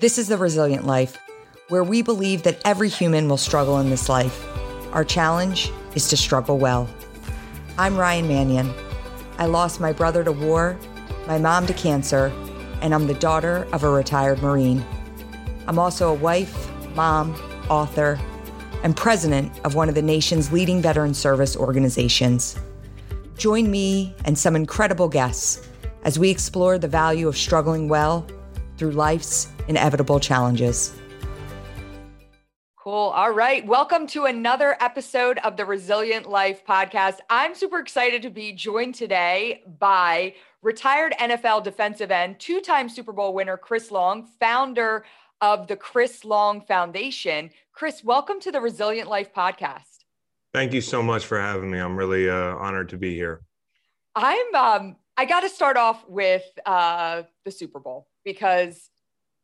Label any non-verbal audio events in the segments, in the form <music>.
This is The Resilient Life, where we believe that every human will struggle in this life. Our challenge is to struggle well. I'm Ryan Manion. I lost my brother to war, my mom to cancer, and I'm the daughter of a retired Marine. I'm also a wife, mom, author, and president of one of the nation's leading veteran service organizations. Join me and some incredible guests as we explore the value of struggling well through life's inevitable challenges. Cool. All right. Welcome to another episode of the Resilient Life podcast. I'm super excited to be joined today by retired NFL defensive end, two time Super Bowl winner Chris Long, founder of the Chris Long Foundation. Chris, welcome to the Resilient Life podcast. Thank you so much for having me. I'm really uh, honored to be here. I'm, um, I got to start off with uh, the Super Bowl because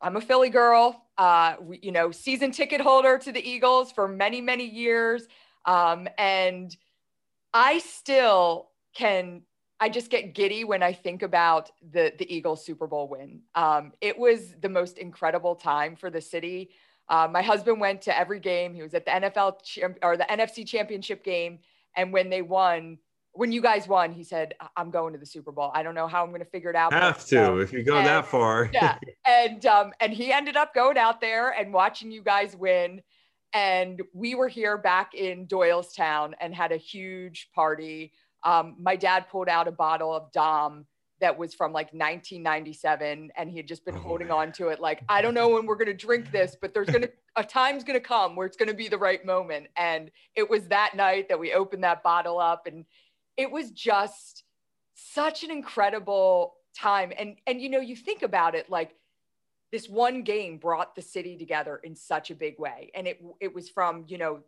I'm a Philly girl, uh, you know, season ticket holder to the Eagles for many, many years. Um, and I still can, I just get giddy when I think about the, the Eagles Super Bowl win. Um, it was the most incredible time for the city. Uh, my husband went to every game. He was at the NFL or the NFC championship game. And when they won, when you guys won, he said, "I'm going to the Super Bowl. I don't know how I'm going to figure it out." Have to if you go and, that far. yeah, <laughs> and um, and he ended up going out there and watching you guys win. And we were here back in Doylestown and had a huge party. Um, my dad pulled out a bottle of Dom that was from like 1997 and he had just been oh, holding man. on to it like i don't know when we're going to drink this but there's going <laughs> to a time's going to come where it's going to be the right moment and it was that night that we opened that bottle up and it was just such an incredible time. And and you know, you think about it like this one game brought the city together in such a big way. And it it was from, you know,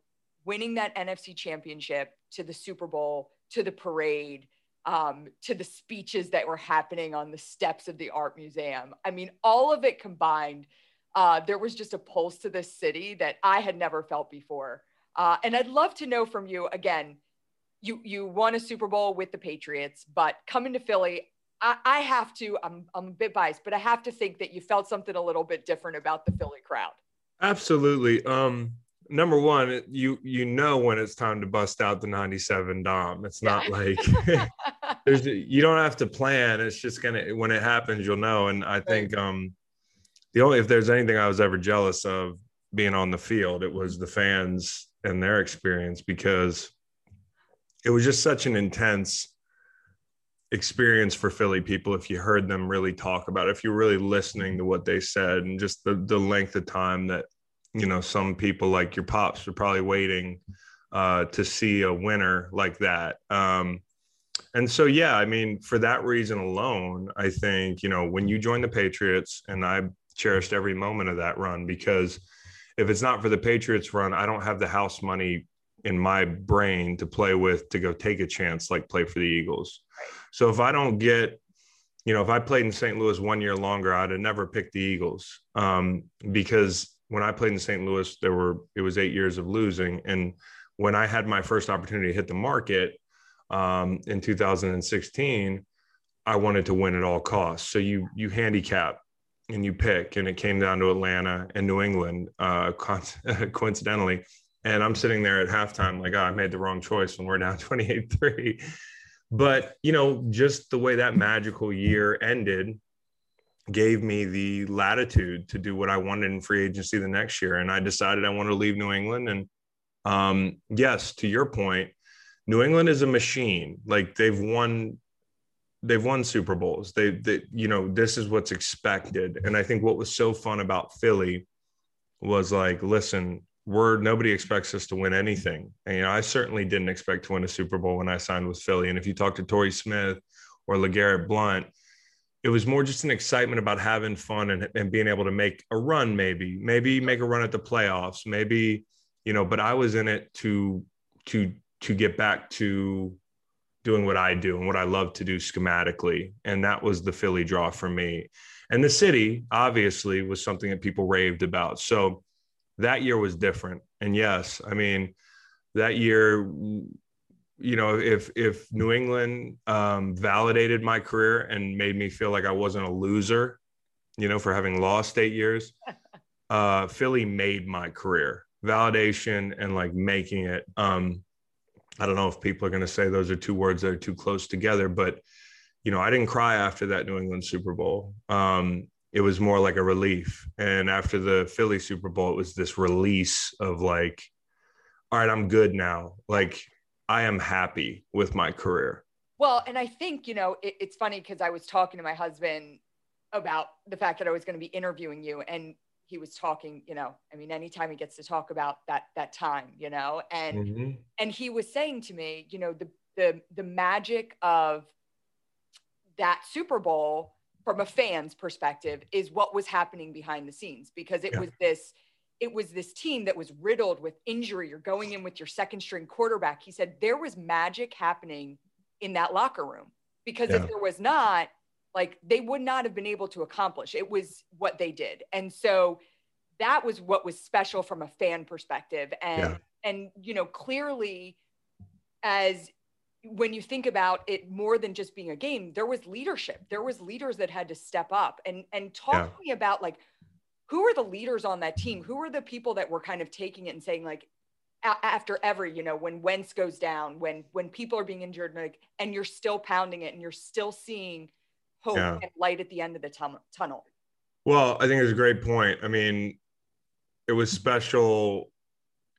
winning that NFC championship to the Super Bowl to the parade um, to the speeches that were happening on the steps of the art museum. I mean, all of it combined, uh, there was just a pulse to this city that I had never felt before. Uh, and I'd love to know from you again, you you won a Super Bowl with the Patriots, but coming to Philly, I, I have to. I'm I'm a bit biased, but I have to think that you felt something a little bit different about the Philly crowd. Absolutely. Um, number one, you you know when it's time to bust out the '97 Dom. It's not yeah. like <laughs> there's you don't have to plan. It's just gonna when it happens, you'll know. And I think um, the only if there's anything I was ever jealous of being on the field, it was the fans and their experience because it was just such an intense experience for Philly people if you heard them really talk about it, if you're really listening to what they said and just the the length of time that you know some people like your pops were probably waiting uh, to see a winner like that. Um, and so yeah, I mean for that reason alone, I think you know when you join the Patriots, and I cherished every moment of that run because if it's not for the Patriots run, I don't have the house money in my brain to play with to go take a chance like play for the Eagles. So if I don't get, you know, if I played in St. Louis one year longer, I'd have never picked the Eagles um, because when I played in St. Louis, there were it was eight years of losing, and when I had my first opportunity to hit the market um, in 2016, I wanted to win at all costs. So you you handicap and you pick, and it came down to Atlanta and New England, uh, <laughs> coincidentally and I'm sitting there at halftime, like, oh, I made the wrong choice when we're down <laughs> 28 3. But, you know, just the way that magical year ended gave me the latitude to do what I wanted in free agency the next year. And I decided I wanted to leave New England. And um, yes, to your point, New England is a machine. Like they've won they've won Super Bowls. They, they, you know, this is what's expected. And I think what was so fun about Philly was like, listen, we're nobody expects us to win anything. And, you know, I certainly didn't expect to win a Super Bowl when I signed with Philly. And if you talk to Torrey Smith or LeGarrette Blount, it was more just an excitement about having fun and, and being able to make a run, maybe, maybe make a run at the playoffs, maybe, you know, but I was in it to to to get back to doing what I do and what I love to do schematically. And that was the Philly draw for me. And the city obviously was something that people raved about. So that year was different. And yes, I mean, that year, you know, if if New England um, validated my career and made me feel like I wasn't a loser, you know, for having lost eight years, <laughs> uh, Philly made my career validation and like making it. Um, I don't know if people are going to say those are two words that are too close together, but you know, I didn't cry after that New England Super Bowl. Um, it was more like a relief. And after the Philly Super Bowl, it was this release of like, all right, I'm good now. Like, I am happy with my career. Well, and I think, you know, it, it's funny because I was talking to my husband about the fact that I was going to be interviewing you. And he was talking, you know, I mean, anytime he gets to talk about that that time, you know, and mm-hmm. and he was saying to me, you know, the the the magic of that Super Bowl from a fan's perspective is what was happening behind the scenes because it yeah. was this it was this team that was riddled with injury you're going in with your second string quarterback he said there was magic happening in that locker room because yeah. if there was not like they would not have been able to accomplish it was what they did and so that was what was special from a fan perspective and yeah. and you know clearly as when you think about it more than just being a game there was leadership there was leaders that had to step up and and talk yeah. to me about like who are the leaders on that team who are the people that were kind of taking it and saying like a- after every you know when Wentz goes down when when people are being injured like and you're still pounding it and you're still seeing hope yeah. and light at the end of the tunnel well i think it's a great point i mean it was special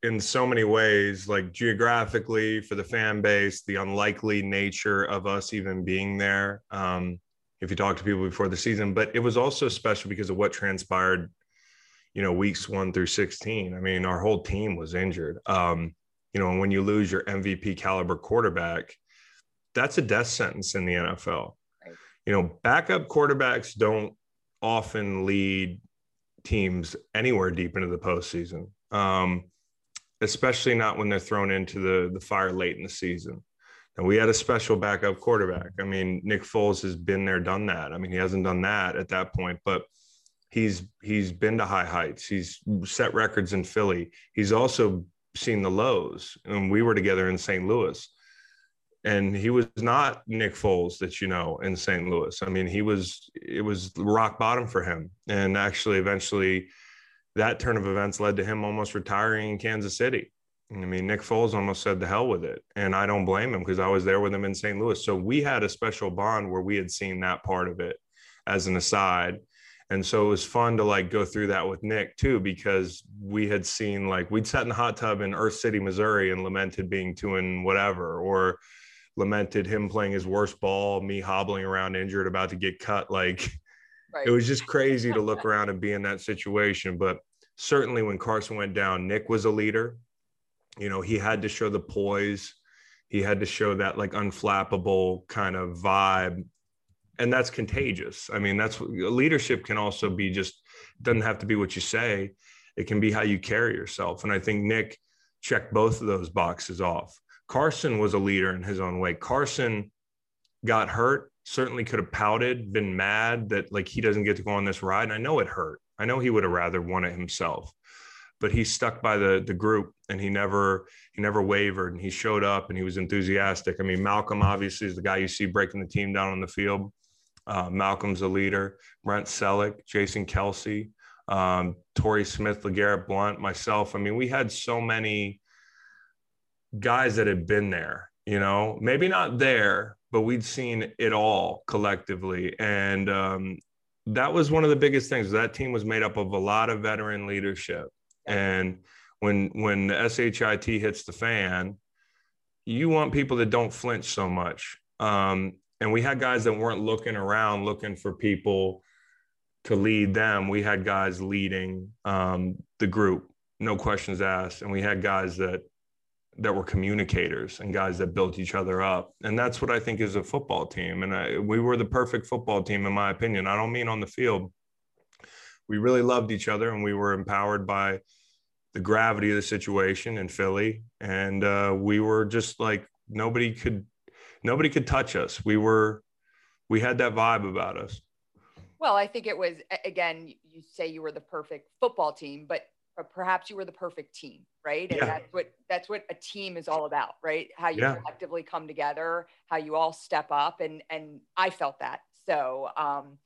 in so many ways, like geographically for the fan base, the unlikely nature of us even being there. Um, if you talk to people before the season, but it was also special because of what transpired, you know, weeks one through 16. I mean, our whole team was injured. Um, you know, and when you lose your MVP caliber quarterback, that's a death sentence in the NFL. Right. You know, backup quarterbacks don't often lead teams anywhere deep into the postseason. Um, especially not when they're thrown into the the fire late in the season. And we had a special backup quarterback. I mean, Nick Foles has been there, done that. I mean, he hasn't done that at that point, but he's he's been to high heights. He's set records in Philly. He's also seen the lows. And we were together in St. Louis. And he was not Nick Foles that you know in St. Louis. I mean, he was it was rock bottom for him. And actually eventually that turn of events led to him almost retiring in Kansas City. I mean, Nick Foles almost said the hell with it. And I don't blame him because I was there with him in St. Louis. So we had a special bond where we had seen that part of it as an aside. And so it was fun to like go through that with Nick too, because we had seen like we'd sat in the hot tub in Earth City, Missouri and lamented being two and whatever, or lamented him playing his worst ball, me hobbling around injured, about to get cut. Like <laughs> Right. It was just crazy to look <laughs> around and be in that situation. But certainly when Carson went down, Nick was a leader. You know, he had to show the poise. He had to show that like unflappable kind of vibe. And that's contagious. I mean, that's leadership can also be just doesn't have to be what you say. It can be how you carry yourself. And I think Nick checked both of those boxes off. Carson was a leader in his own way. Carson got hurt certainly could have pouted, been mad that like he doesn't get to go on this ride. And I know it hurt. I know he would have rather won it himself, but he stuck by the the group and he never he never wavered and he showed up and he was enthusiastic. I mean, Malcolm obviously is the guy you see breaking the team down on the field. Uh, Malcolm's a leader. Brent Celek, Jason Kelce, um, Torrey Smith, LeGarrette Blount, myself. I mean, we had so many guys that had been there. You know, maybe not there, but we'd seen it all collectively. And um, that was one of the biggest things. That team was made up of a lot of veteran leadership. And when when the SHIT hits the fan, you want people that don't flinch so much. Um, and we had guys that weren't looking around looking for people to lead them. We had guys leading um, the group, no questions asked. And we had guys that that were communicators and guys that built each other up. And that's what I think is a football team. And I, we were the perfect football team, in my opinion. I don't mean on the field. We really loved each other and we were empowered by the gravity of the situation in Philly. And uh, we were just like, nobody could, nobody could touch us. We were, we had that vibe about us. Well, I think it was, again, you say you were the perfect football team, but perhaps you were the perfect team right and yeah. that's what that's what a team is all about right how you yeah. collectively come together how you all step up and and i felt that so um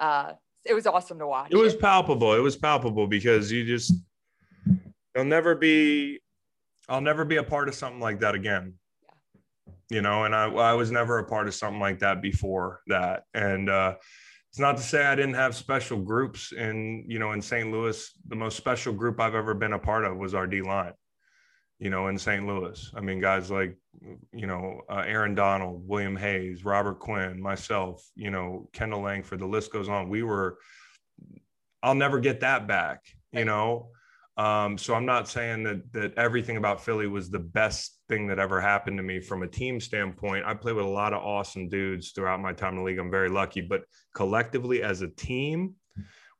uh it was awesome to watch. It was palpable. It was palpable because you just you'll never be I'll never be a part of something like that again. Yeah. You know, and I I was never a part of something like that before that. And uh it's not to say I didn't have special groups in, you know, in St. Louis. The most special group I've ever been a part of was our D line, you know, in St. Louis. I mean, guys like, you know, uh, Aaron Donald, William Hayes, Robert Quinn, myself, you know, Kendall Langford, the list goes on. We were, I'll never get that back, you know. Um, so I'm not saying that that everything about Philly was the best thing that ever happened to me from a team standpoint. I played with a lot of awesome dudes throughout my time in the league. I'm very lucky, but collectively as a team,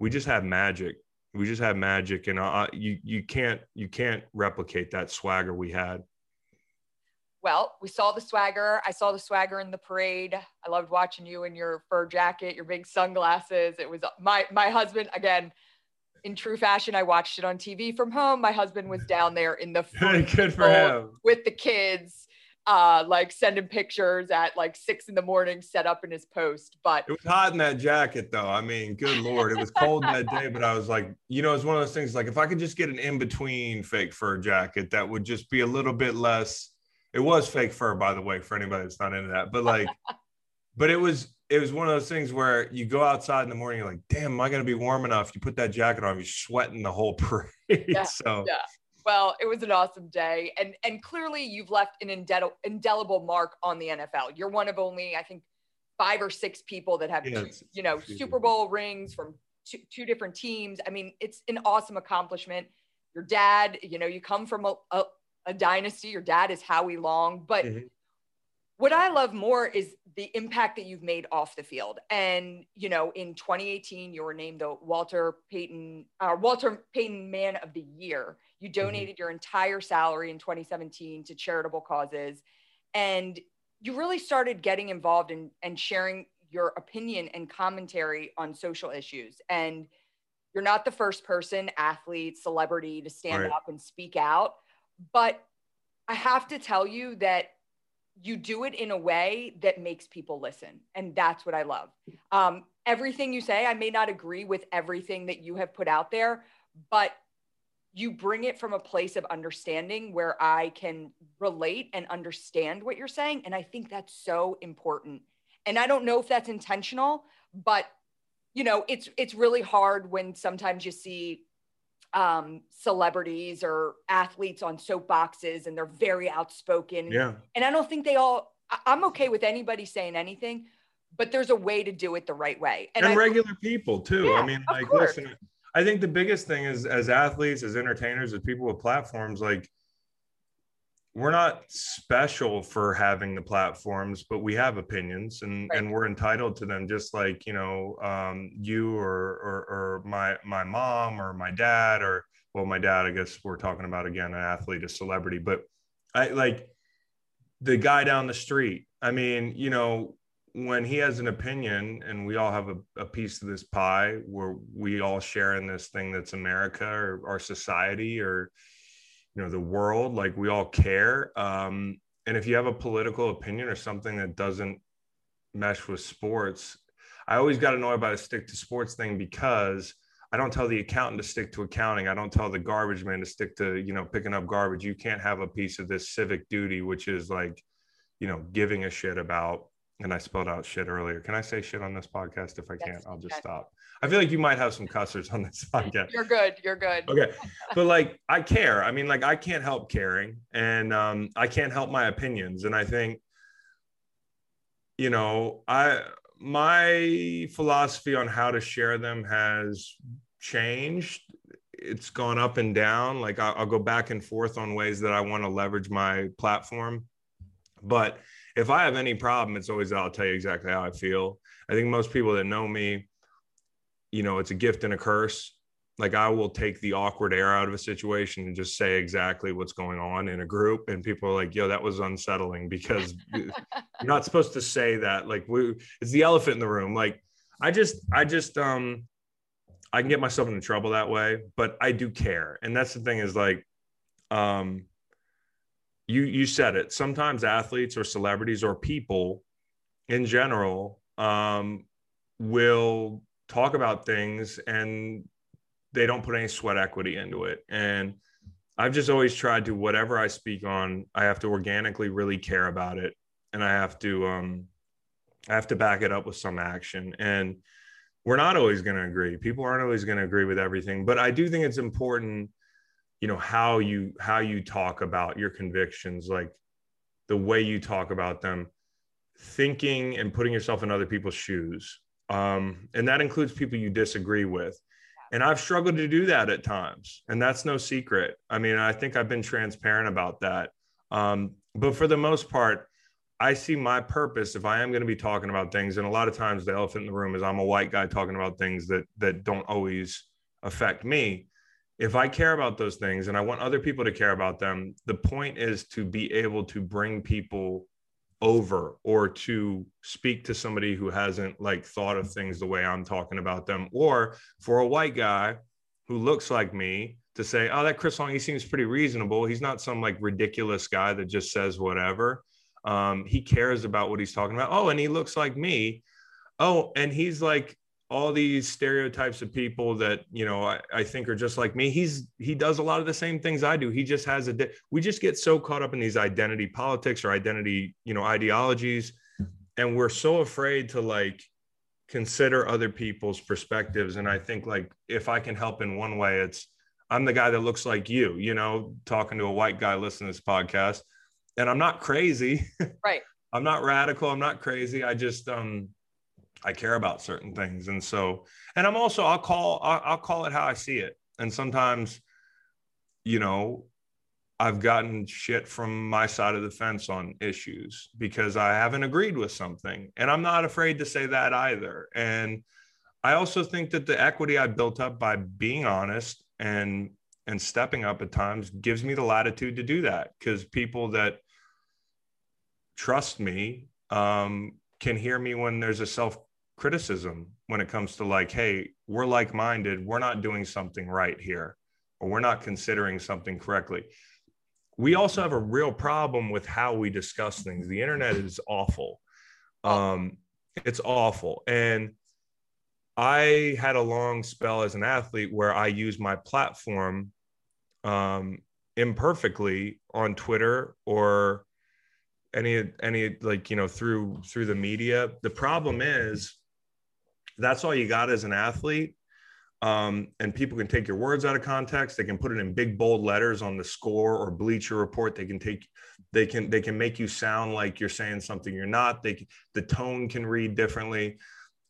we just have magic. We just have magic, and uh, you you can't you can't replicate that swagger we had. Well, we saw the swagger. I saw the swagger in the parade. I loved watching you in your fur jacket, your big sunglasses. It was my my husband again in true fashion, I watched it on TV from home. My husband was down there in the <laughs> good for him with the kids, uh, like sending pictures at like six in the morning, set up in his post. But it was hot in that jacket, though. I mean, good lord, it was cold that day. But I was like, you know, it's one of those things. Like, if I could just get an in between fake fur jacket, that would just be a little bit less. It was fake fur, by the way, for anybody that's not into that. But like, <laughs> but it was it was one of those things where you go outside in the morning, you're like, damn, am I going to be warm enough? You put that jacket on, you're sweating the whole <laughs> parade. Yeah, so, yeah. Well, it was an awesome day. And, and clearly you've left an indel- indelible mark on the NFL. You're one of only, I think, five or six people that have, yeah, two, you know, Super Bowl rings from two, two, different teams. I mean, it's an awesome accomplishment. Your dad, you know, you come from a, a, a dynasty. Your dad is Howie Long, but mm-hmm what I love more is the impact that you've made off the field. And, you know, in 2018, you were named the Walter Payton, uh, Walter Payton Man of the Year. You mm-hmm. donated mm-hmm. your entire salary in 2017 to charitable causes. And you really started getting involved in, and sharing your opinion and commentary on social issues. And you're not the first person, athlete, celebrity to stand right. up and speak out. But I have to tell you that you do it in a way that makes people listen. And that's what I love. Um, everything you say, I may not agree with everything that you have put out there, but you bring it from a place of understanding where I can relate and understand what you're saying. And I think that's so important. And I don't know if that's intentional, but you know, it's it's really hard when sometimes you see um, celebrities or athletes on soapboxes and they're very outspoken. Yeah. And I don't think they all, I'm okay with anybody saying anything, but there's a way to do it the right way. And, and I, regular people too. Yeah, I mean, like, listen, I think the biggest thing is as athletes, as entertainers, as people with platforms, like, we're not special for having the platforms, but we have opinions and, right. and we're entitled to them, just like, you know, um, you or, or, or my, my mom or my dad, or, well, my dad, I guess we're talking about again, an athlete, a celebrity, but I like the guy down the street. I mean, you know, when he has an opinion and we all have a, a piece of this pie where we all share in this thing that's America or our society or, you know the world like we all care um, and if you have a political opinion or something that doesn't mesh with sports i always got annoyed by the stick to sports thing because i don't tell the accountant to stick to accounting. I don't tell the garbage man to stick to you know picking up garbage. You can't have a piece of this civic duty which is like you know giving a shit about and I spelled out shit earlier. Can I say shit on this podcast? If I yes, can't, I'll just stop. I feel like you might have some cussers on this <laughs> podcast. You're good. You're good. Okay. <laughs> but like I care. I mean, like I can't help caring and um, I can't help my opinions. And I think, you know, I my philosophy on how to share them has changed. It's gone up and down. Like I'll, I'll go back and forth on ways that I want to leverage my platform. But if I have any problem, it's always I'll tell you exactly how I feel. I think most people that know me, you know, it's a gift and a curse. Like I will take the awkward air out of a situation and just say exactly what's going on in a group, and people are like, "Yo, that was unsettling," because <laughs> you're not supposed to say that. Like we, it's the elephant in the room. Like I just, I just, um, I can get myself into trouble that way, but I do care, and that's the thing is like, um, you you said it sometimes athletes or celebrities or people in general um, will talk about things and they don't put any sweat equity into it. And I've just always tried to whatever I speak on, I have to organically really care about it, and I have to um, I have to back it up with some action. And we're not always going to agree. People aren't always going to agree with everything, but I do think it's important, you know, how you how you talk about your convictions, like the way you talk about them, thinking and putting yourself in other people's shoes. Um, and that includes people you disagree with. And I've struggled to do that at times, and that's no secret. I mean, I think I've been transparent about that. Um, but for the most part, I see my purpose if I am going to be talking about things, and a lot of times the elephant in the room is I'm a white guy talking about things that that don't always affect me. If I care about those things and I want other people to care about them, the point is to be able to bring people over or to speak to somebody who hasn't like thought of things the way I'm talking about them, or for a white guy who looks like me to say, oh, that Chris Long, he seems pretty reasonable. He's not some like ridiculous guy that just says whatever um, he cares about what he's talking about. Oh, and he looks like me. Oh, and he's like all these stereotypes of people that you know I, I, think are just like me. He's he does a lot of the same things I do. He just has a. We just get so caught up in these identity politics or identity you know ideologies, and we're so afraid to like consider other people's perspectives. And I think like if I can help in one way, it's I'm the guy that looks like you. You know, talking to a white guy listening to this podcast and I'm not crazy. <laughs> Right. I'm not radical. I'm not crazy. I just um I care about certain things, and so and I'm also I'll call I'll, I'll call it how I see it, and sometimes, you know, I've gotten shit from my side of the fence on issues because I haven't agreed with something, and I'm not afraid to say that either. And I also think that the equity I built up by being honest and and stepping up at times gives me the latitude to do that. Because people that trust me um, can hear me when there's a self criticism when it comes to like hey we're like minded we're not doing something right here or we're not considering something correctly. We also have a real problem with how we discuss things. The internet is awful. Um, it's awful. And I had a long spell as an athlete where I used my platform um, imperfectly on Twitter or any any like you know through through the media. The problem is that's all you got as an athlete. Um, and people can take your words out of context. They can put it in big bold letters on the score or Bleacher Report. They can take, they can they can make you sound like you're saying something you're not. They the tone can read differently.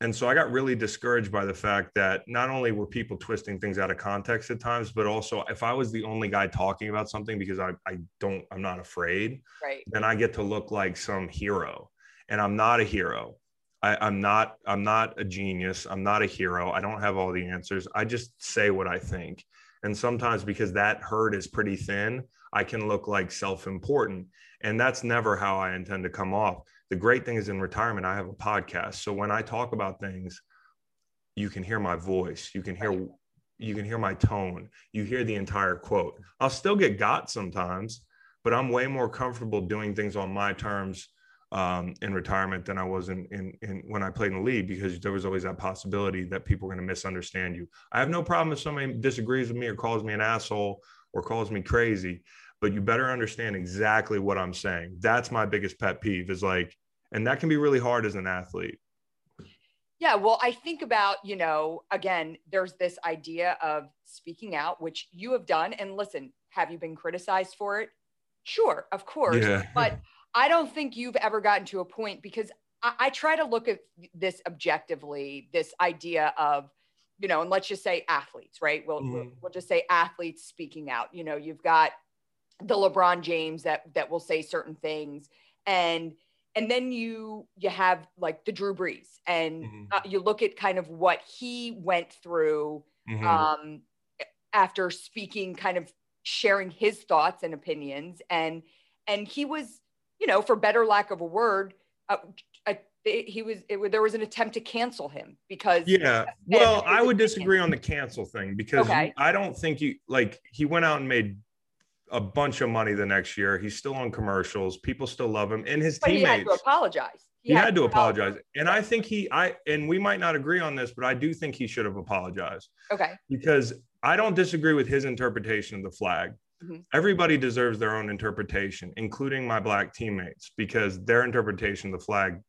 And so I got really discouraged by the fact that not only were people twisting things out of context at times, but also if I was the only guy talking about something because I, I don't, I'm not afraid, right. then I get to look like some hero. And I'm not a hero. I, I'm not, I'm not a genius. I'm not a hero. I don't have all the answers. I just say what I think. And sometimes because that herd is pretty thin, I can look like self-important. And that's never how I intend to come off the great thing is in retirement, I have a podcast. So when I talk about things, you can hear my voice, you can hear you can hear my tone, you hear the entire quote. I'll still get got sometimes, but I'm way more comfortable doing things on my terms um, in retirement than I was in, in, in when I played in the league because there was always that possibility that people are going to misunderstand you. I have no problem if somebody disagrees with me or calls me an asshole or calls me crazy, but you better understand exactly what I'm saying. That's my biggest pet peeve is like and that can be really hard as an athlete yeah well i think about you know again there's this idea of speaking out which you have done and listen have you been criticized for it sure of course yeah. but i don't think you've ever gotten to a point because I, I try to look at this objectively this idea of you know and let's just say athletes right we'll, mm-hmm. we'll, we'll just say athletes speaking out you know you've got the lebron james that that will say certain things and and then you you have like the Drew Brees, and mm-hmm. uh, you look at kind of what he went through mm-hmm. um, after speaking, kind of sharing his thoughts and opinions, and and he was, you know, for better lack of a word, uh, a, he was it, there was an attempt to cancel him because yeah well i would disagree on the cancel thing because okay. i don't think you like he went out and made a bunch of money the next year. He's still on commercials. People still love him, and his but teammates. He had to apologize. he, he had, had, to apologize. And I think he, I, and we might not agree on this, but I do think he should have apologized. Okay. Because I don't disagree with his interpretation of the flag. Mm-hmm. Everybody deserves their own interpretation, including my black teammates, because their interpretation of the flag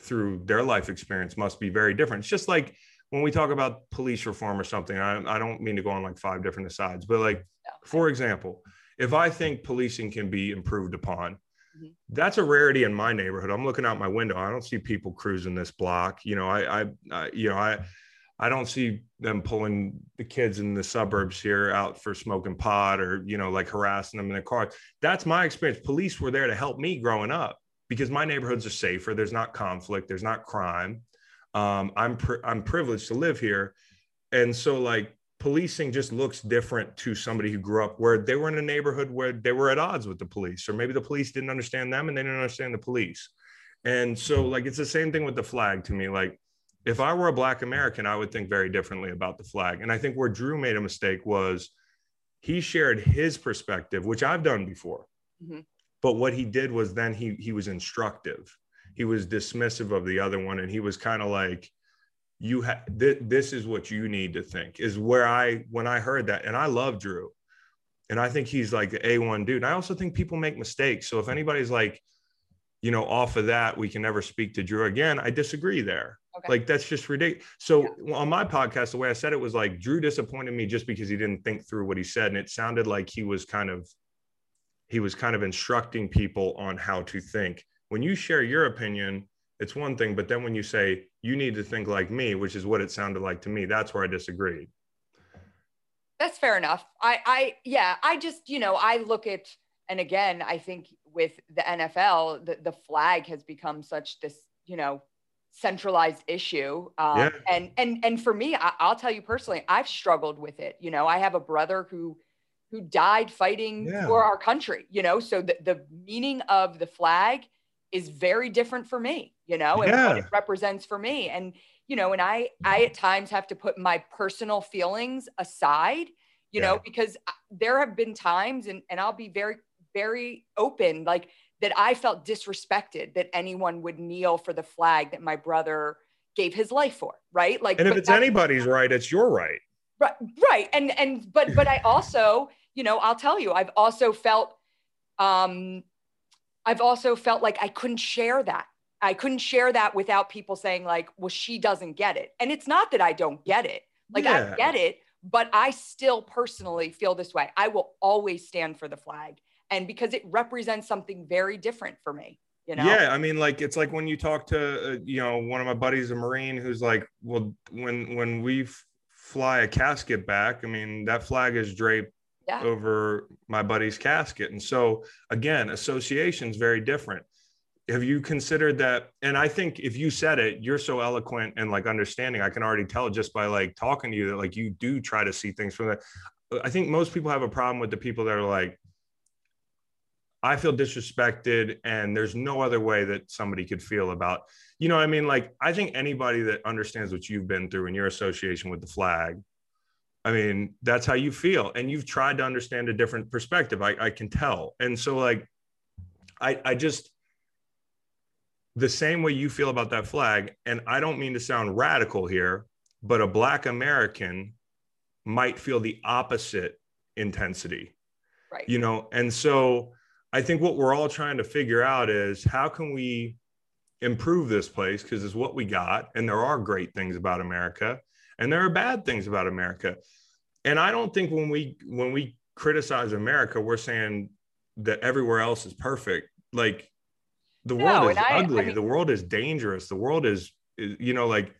through their life experience must be very different. It's just like when we talk about police reform or something, I, I don't mean to go on like five different asides, but like, for example, if I think policing can be improved upon, mm-hmm. that's a rarity in my neighborhood. I'm looking out my window. I don't see people cruising this block. You know, I, I, I you know, I, I don't see them pulling the kids in the suburbs here out for smoking pot or, you know, like harassing them in their car. That's my experience. Police were there to help me growing up because my neighborhoods are safer. There's not conflict. There's not crime. Um, I'm, I'm privileged to live here. And so like policing just looks different to somebody who grew up where they were in a neighborhood where they were at odds with the police, or maybe the police didn't understand them and they didn't understand the police. And so like, it's the same thing with the flag to me. Like, if I were a Black American, I would think very differently about the flag. And I think where Drew made a mistake was he shared his perspective, which I've done before. Mm-hmm. But what he did was then he he was instructive. He was dismissive of the other one, and he was kind of like, "You have th- this is what you need to think." Is where I when I heard that, and I love Drew, and I think he's like a one dude. And I also think people make mistakes. So if anybody's like, you know, off of that, we can never speak to Drew again. I disagree there. Okay. Like that's just ridiculous. So yeah. on my podcast, the way I said it was like Drew disappointed me just because he didn't think through what he said, and it sounded like he was kind of he was kind of instructing people on how to think. When you share your opinion, it's one thing, but then when you say you need to think like me, which is what it sounded like to me, that's where I disagreed. That's fair enough. I I yeah, I just, you know, I look at and again, I think with the NFL, the, the flag has become such this, you know, centralized issue. Um, yeah. And and and for me, I, I'll tell you personally, I've struggled with it. You know, I have a brother who who died fighting yeah. for our country. You know, so the the meaning of the flag is very different for me. You know, and yeah. what it represents for me. And you know, and I I at times have to put my personal feelings aside. You know, because there have been times, and and I'll be very very open, like that I felt disrespected that anyone would kneel for the flag that my brother gave his life for, right? Like, and if it's anybody's right, it's your right. Right, right, and and but but I also, you know, I'll tell you, I've also felt, um, I've also felt like I couldn't share that. I couldn't share that without people saying like, well, she doesn't get it, and it's not that I don't get it. Like yeah. I get it, but I still personally feel this way. I will always stand for the flag and because it represents something very different for me you know? Yeah i mean like it's like when you talk to uh, you know one of my buddies a marine who's like well when when we fly a casket back i mean that flag is draped yeah. over my buddy's casket. And so again association is very different. Have you considered that? And i think if you said it you're so eloquent and like understanding i can already tell just by like talking to you that like you do try to see things from that. I think most people have a problem with the people that are like I feel disrespected, and there's no other way that somebody could feel about, you know, I mean, like I think anybody that understands what you've been through in your association with the flag, I mean, that's how you feel, and you've tried to understand a different perspective. I, I can tell, and so like, I I just the same way you feel about that flag, and I don't mean to sound radical here, but a Black American might feel the opposite intensity, right? You know, and so I think what we're all trying to figure out is how can we improve this place because it's what we got and there are great things about America and there are bad things about America. And I don't think when we when we criticize America we're saying that everywhere else is perfect. Like the no, world is I, ugly, I mean, the world is dangerous, the world is, is you know like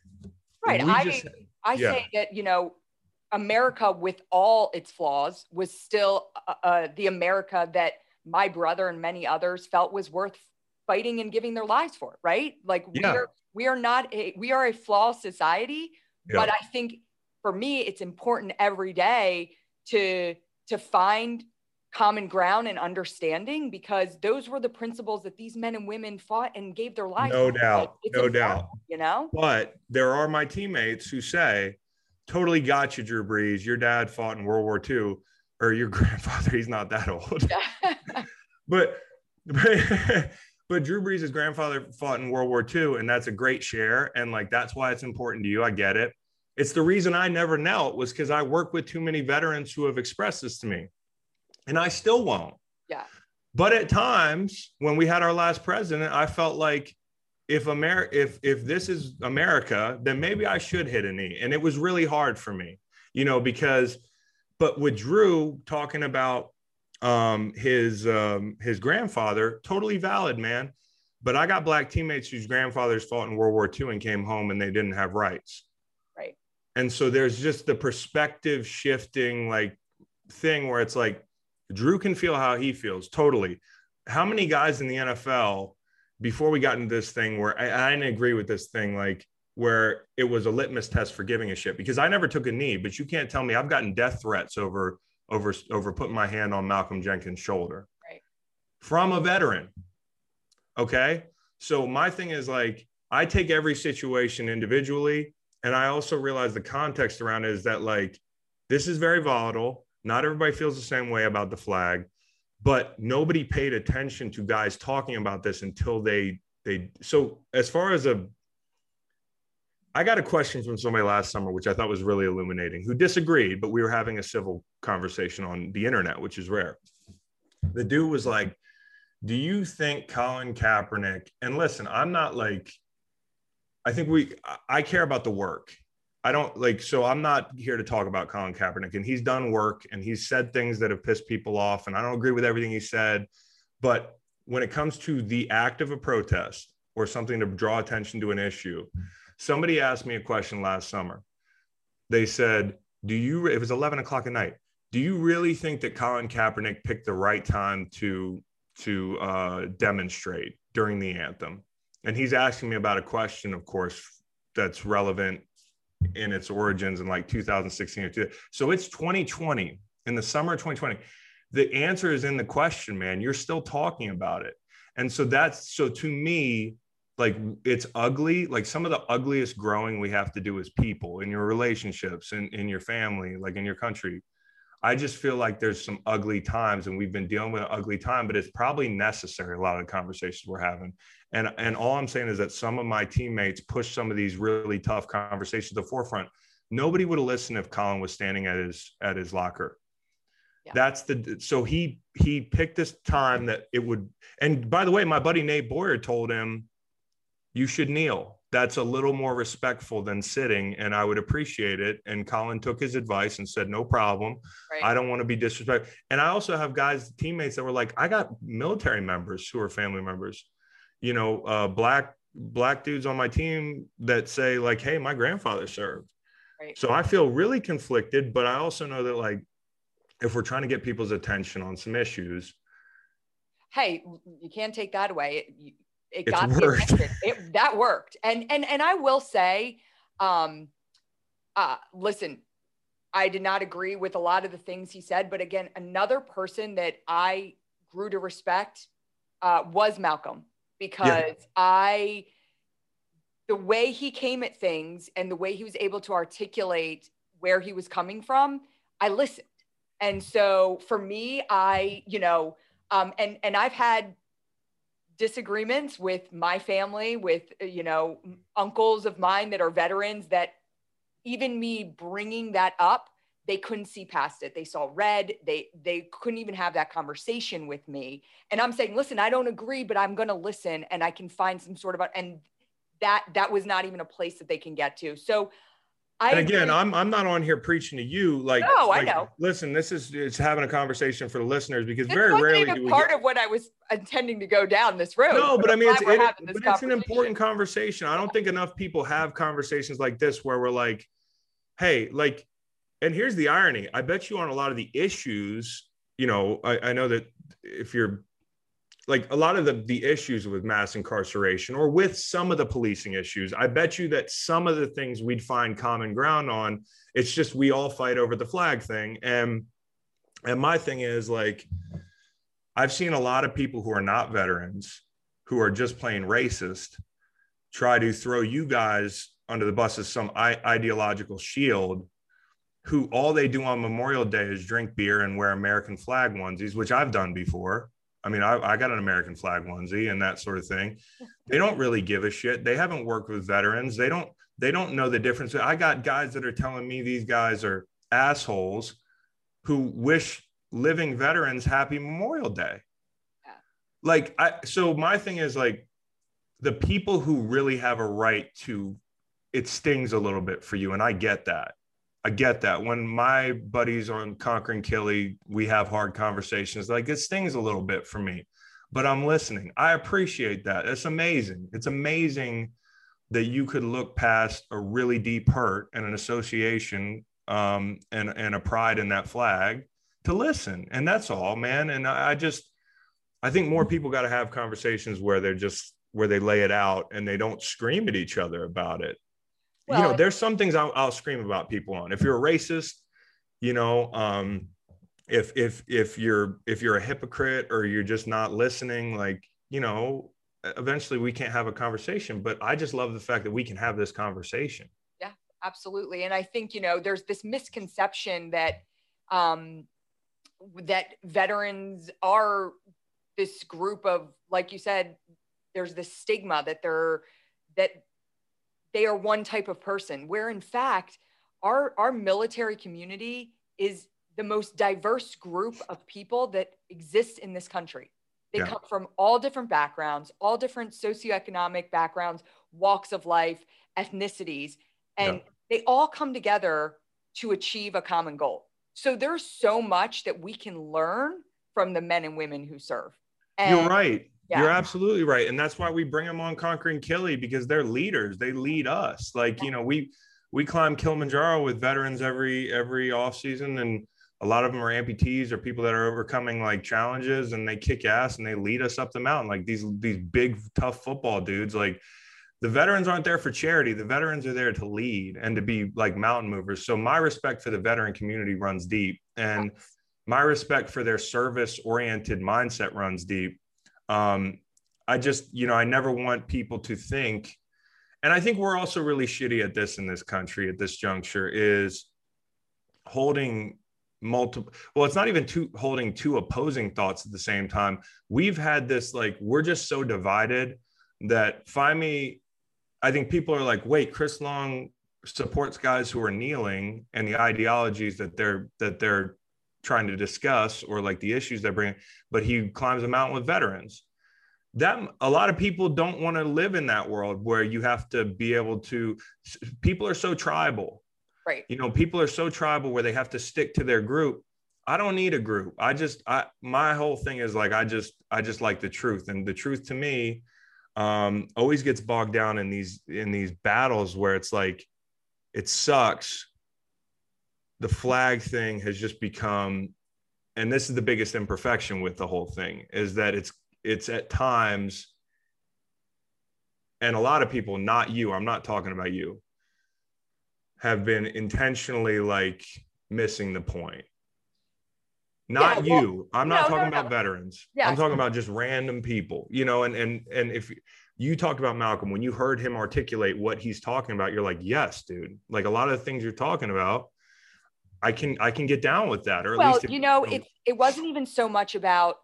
Right. I just, I yeah. say that, you know, America with all its flaws was still uh, uh, the America that my brother and many others felt was worth fighting and giving their lives for, right? Like yeah. we are we are not a we are a flawed society, yeah. but I think for me it's important every day to to find common ground and understanding because those were the principles that these men and women fought and gave their lives. No for. doubt. It's no doubt. You know? But there are my teammates who say, totally got you, Drew Brees. Your dad fought in World War II or your <laughs> grandfather, he's not that old. <laughs> But, but <laughs> but Drew Brees' grandfather fought in World War II, and that's a great share. And like that's why it's important to you. I get it. It's the reason I never knelt was because I work with too many veterans who have expressed this to me. And I still won't. Yeah. But at times when we had our last president, I felt like if America if if this is America, then maybe I should hit a knee. And it was really hard for me, you know, because but with Drew talking about um, his um, his grandfather, totally valid, man. But I got black teammates whose grandfathers fought in World War II and came home and they didn't have rights. Right. And so there's just the perspective shifting like thing where it's like Drew can feel how he feels totally. How many guys in the NFL before we got into this thing where I, I didn't agree with this thing, like where it was a litmus test for giving a shit because I never took a knee, but you can't tell me I've gotten death threats over over over putting my hand on Malcolm Jenkins' shoulder. Right. From a veteran. Okay? So my thing is like I take every situation individually and I also realize the context around it is that like this is very volatile. Not everybody feels the same way about the flag, but nobody paid attention to guys talking about this until they they so as far as a I got a question from somebody last summer, which I thought was really illuminating, who disagreed, but we were having a civil conversation on the internet, which is rare. The dude was like, Do you think Colin Kaepernick, and listen, I'm not like, I think we, I care about the work. I don't like, so I'm not here to talk about Colin Kaepernick, and he's done work and he's said things that have pissed people off, and I don't agree with everything he said. But when it comes to the act of a protest or something to draw attention to an issue, Somebody asked me a question last summer. They said, Do you, it was 11 o'clock at night, do you really think that Colin Kaepernick picked the right time to, to uh, demonstrate during the anthem? And he's asking me about a question, of course, that's relevant in its origins in like 2016 or two. So it's 2020 in the summer of 2020. The answer is in the question, man. You're still talking about it. And so that's so to me, like it's ugly like some of the ugliest growing we have to do as people in your relationships and in, in your family like in your country. I just feel like there's some ugly times and we've been dealing with an ugly time but it's probably necessary a lot of the conversations we're having. And and all i'm saying is that some of my teammates push some of these really tough conversations to the forefront. Nobody would have listened if colin was standing at his at his locker. Yeah. that's the so he he picked this time that it would and by the way my buddy nate boyer told him you should kneel. That's a little more respectful than sitting, and I would appreciate it. And Colin took his advice and said, "No problem. Right. I don't want to be disrespectful." And I also have guys, teammates that were like, "I got military members who are family members, you know, uh, black black dudes on my team that say like, "Hey, my grandfather served." Right. So I feel really conflicted, but I also know that like, if we're trying to get people's attention on some issues, hey, you can't take that away it got worked. It, that worked. And and and I will say, um, uh, listen, I did not agree with a lot of the things he said, but again, another person that I grew to respect uh, was Malcolm because yeah. I, the way he came at things and the way he was able to articulate where he was coming from, I listened. And so for me, I, you know, um, and and I've had disagreements with my family, with, uh, you know, uncles of mine that are veterans that even me bringing that up, they couldn't see past it. They saw red. They they couldn't even have that conversation with me. And I'm saying, listen, I don't agree, but I'm going to listen and I can find some sort of and that that was not even a place that they can get to. So I and again, agree. I'm I'm not on here preaching to you. Like, no, like, I know. Listen, this is it's having a conversation for the listeners because this very rarely do we part get... of what I was intending to go down this road. No, but, but I mean, it's, it, but it's an important conversation. I don't think enough people have conversations like this where we're like, hey, like, and here's the irony. I bet you on a lot of the issues, you know, I, I know that if you're like a lot of the, the issues with mass incarceration or with some of the policing issues i bet you that some of the things we'd find common ground on it's just we all fight over the flag thing. And and my thing is like i've seen a lot of people who are not veterans who are just plain racist try to throw you guys under the bus as some ideological shield who all they do on memorial day is drink beer and wear american flag onesies which i've done before I mean, I, I got an American flag onesie and that sort of thing. They don't really give a shit. They haven't worked with veterans. They don't they don't know the difference. I got guys that are telling me these guys are assholes who wish living veterans happy Memorial Day. Yeah. Like I so my thing is like the people who really have a right to it stings a little bit for you and I get that. I get that. When my buddies on Conquering Kili, we have hard conversations. Like it stings a little bit for me, but I'm listening. I appreciate that. It's amazing. It's amazing that you could look past a really deep hurt and an association um, and and a pride in that flag to listen. And that's all, man. And I, I just I think more people got to have conversations where they're just where they lay it out and they don't scream at each other about it well, you know, there's some things I'll, I'll, scream about people on. If you're a racist, you know, um, if if if you're if you're a hypocrite or you're just not listening, like you know, eventually we can't have a conversation. But I just love the fact that we can have this conversation. Yeah, absolutely. And I think you know, there's this misconception that um, that veterans are this group of, like you said, there's this stigma that they're that they are one type of person, where in fact, our, our military community is the most diverse group of people that exists in this country. They yeah. come from all different backgrounds, all different socioeconomic backgrounds, walks of life, ethnicities, and yeah. they all come together to achieve a common goal. So there's so much that we can learn from the men and women who serve. And You're right. Yeah. You're absolutely right. And that's why we bring them on Conquering Kili because they're leaders. They lead us. Like, you know, we we climb Kilimanjaro with veterans every every off season and a lot of them are amputees or people that are overcoming like challenges and they kick ass and they lead us up the mountain like these these big tough football dudes like the veterans aren't there for charity the veterans are there to lead and to be like mountain movers so my respect for the veteran community runs deep and my respect for their service oriented mindset runs deep um, I just, you know, I never want people to think, and I think we're also really shitty at this in this country at this juncture is holding multiple well it's not even two holding two opposing thoughts at the same time. We've had this like we're just so divided that find me i think people are like wait chris long supports guys who are kneeling and the ideologies that they're that they're trying to discuss or like the issues they bring, but he climbs a mountain with veterans. That a lot of people don't want to live in that world where you have to be able to. People are so tribal, right? You know, people are so tribal where they have to stick to their group. I don't need a group. I just, I my whole thing is like I just, I just like the truth, and the truth to me um, always gets bogged down in these in these battles where it's like it sucks the flag thing has just become and this is the biggest imperfection with the whole thing is that it's it's at times and a lot of people not you i'm not talking about you have been intentionally like missing the point not yeah, well, you i'm not no, talking no, about no. veterans yeah. i'm talking about just random people you know and and and if you talked about malcolm when you heard him articulate what he's talking about you're like yes dude like a lot of the things you're talking about I can I can get down with that. Or well, you know, it it wasn't even so much about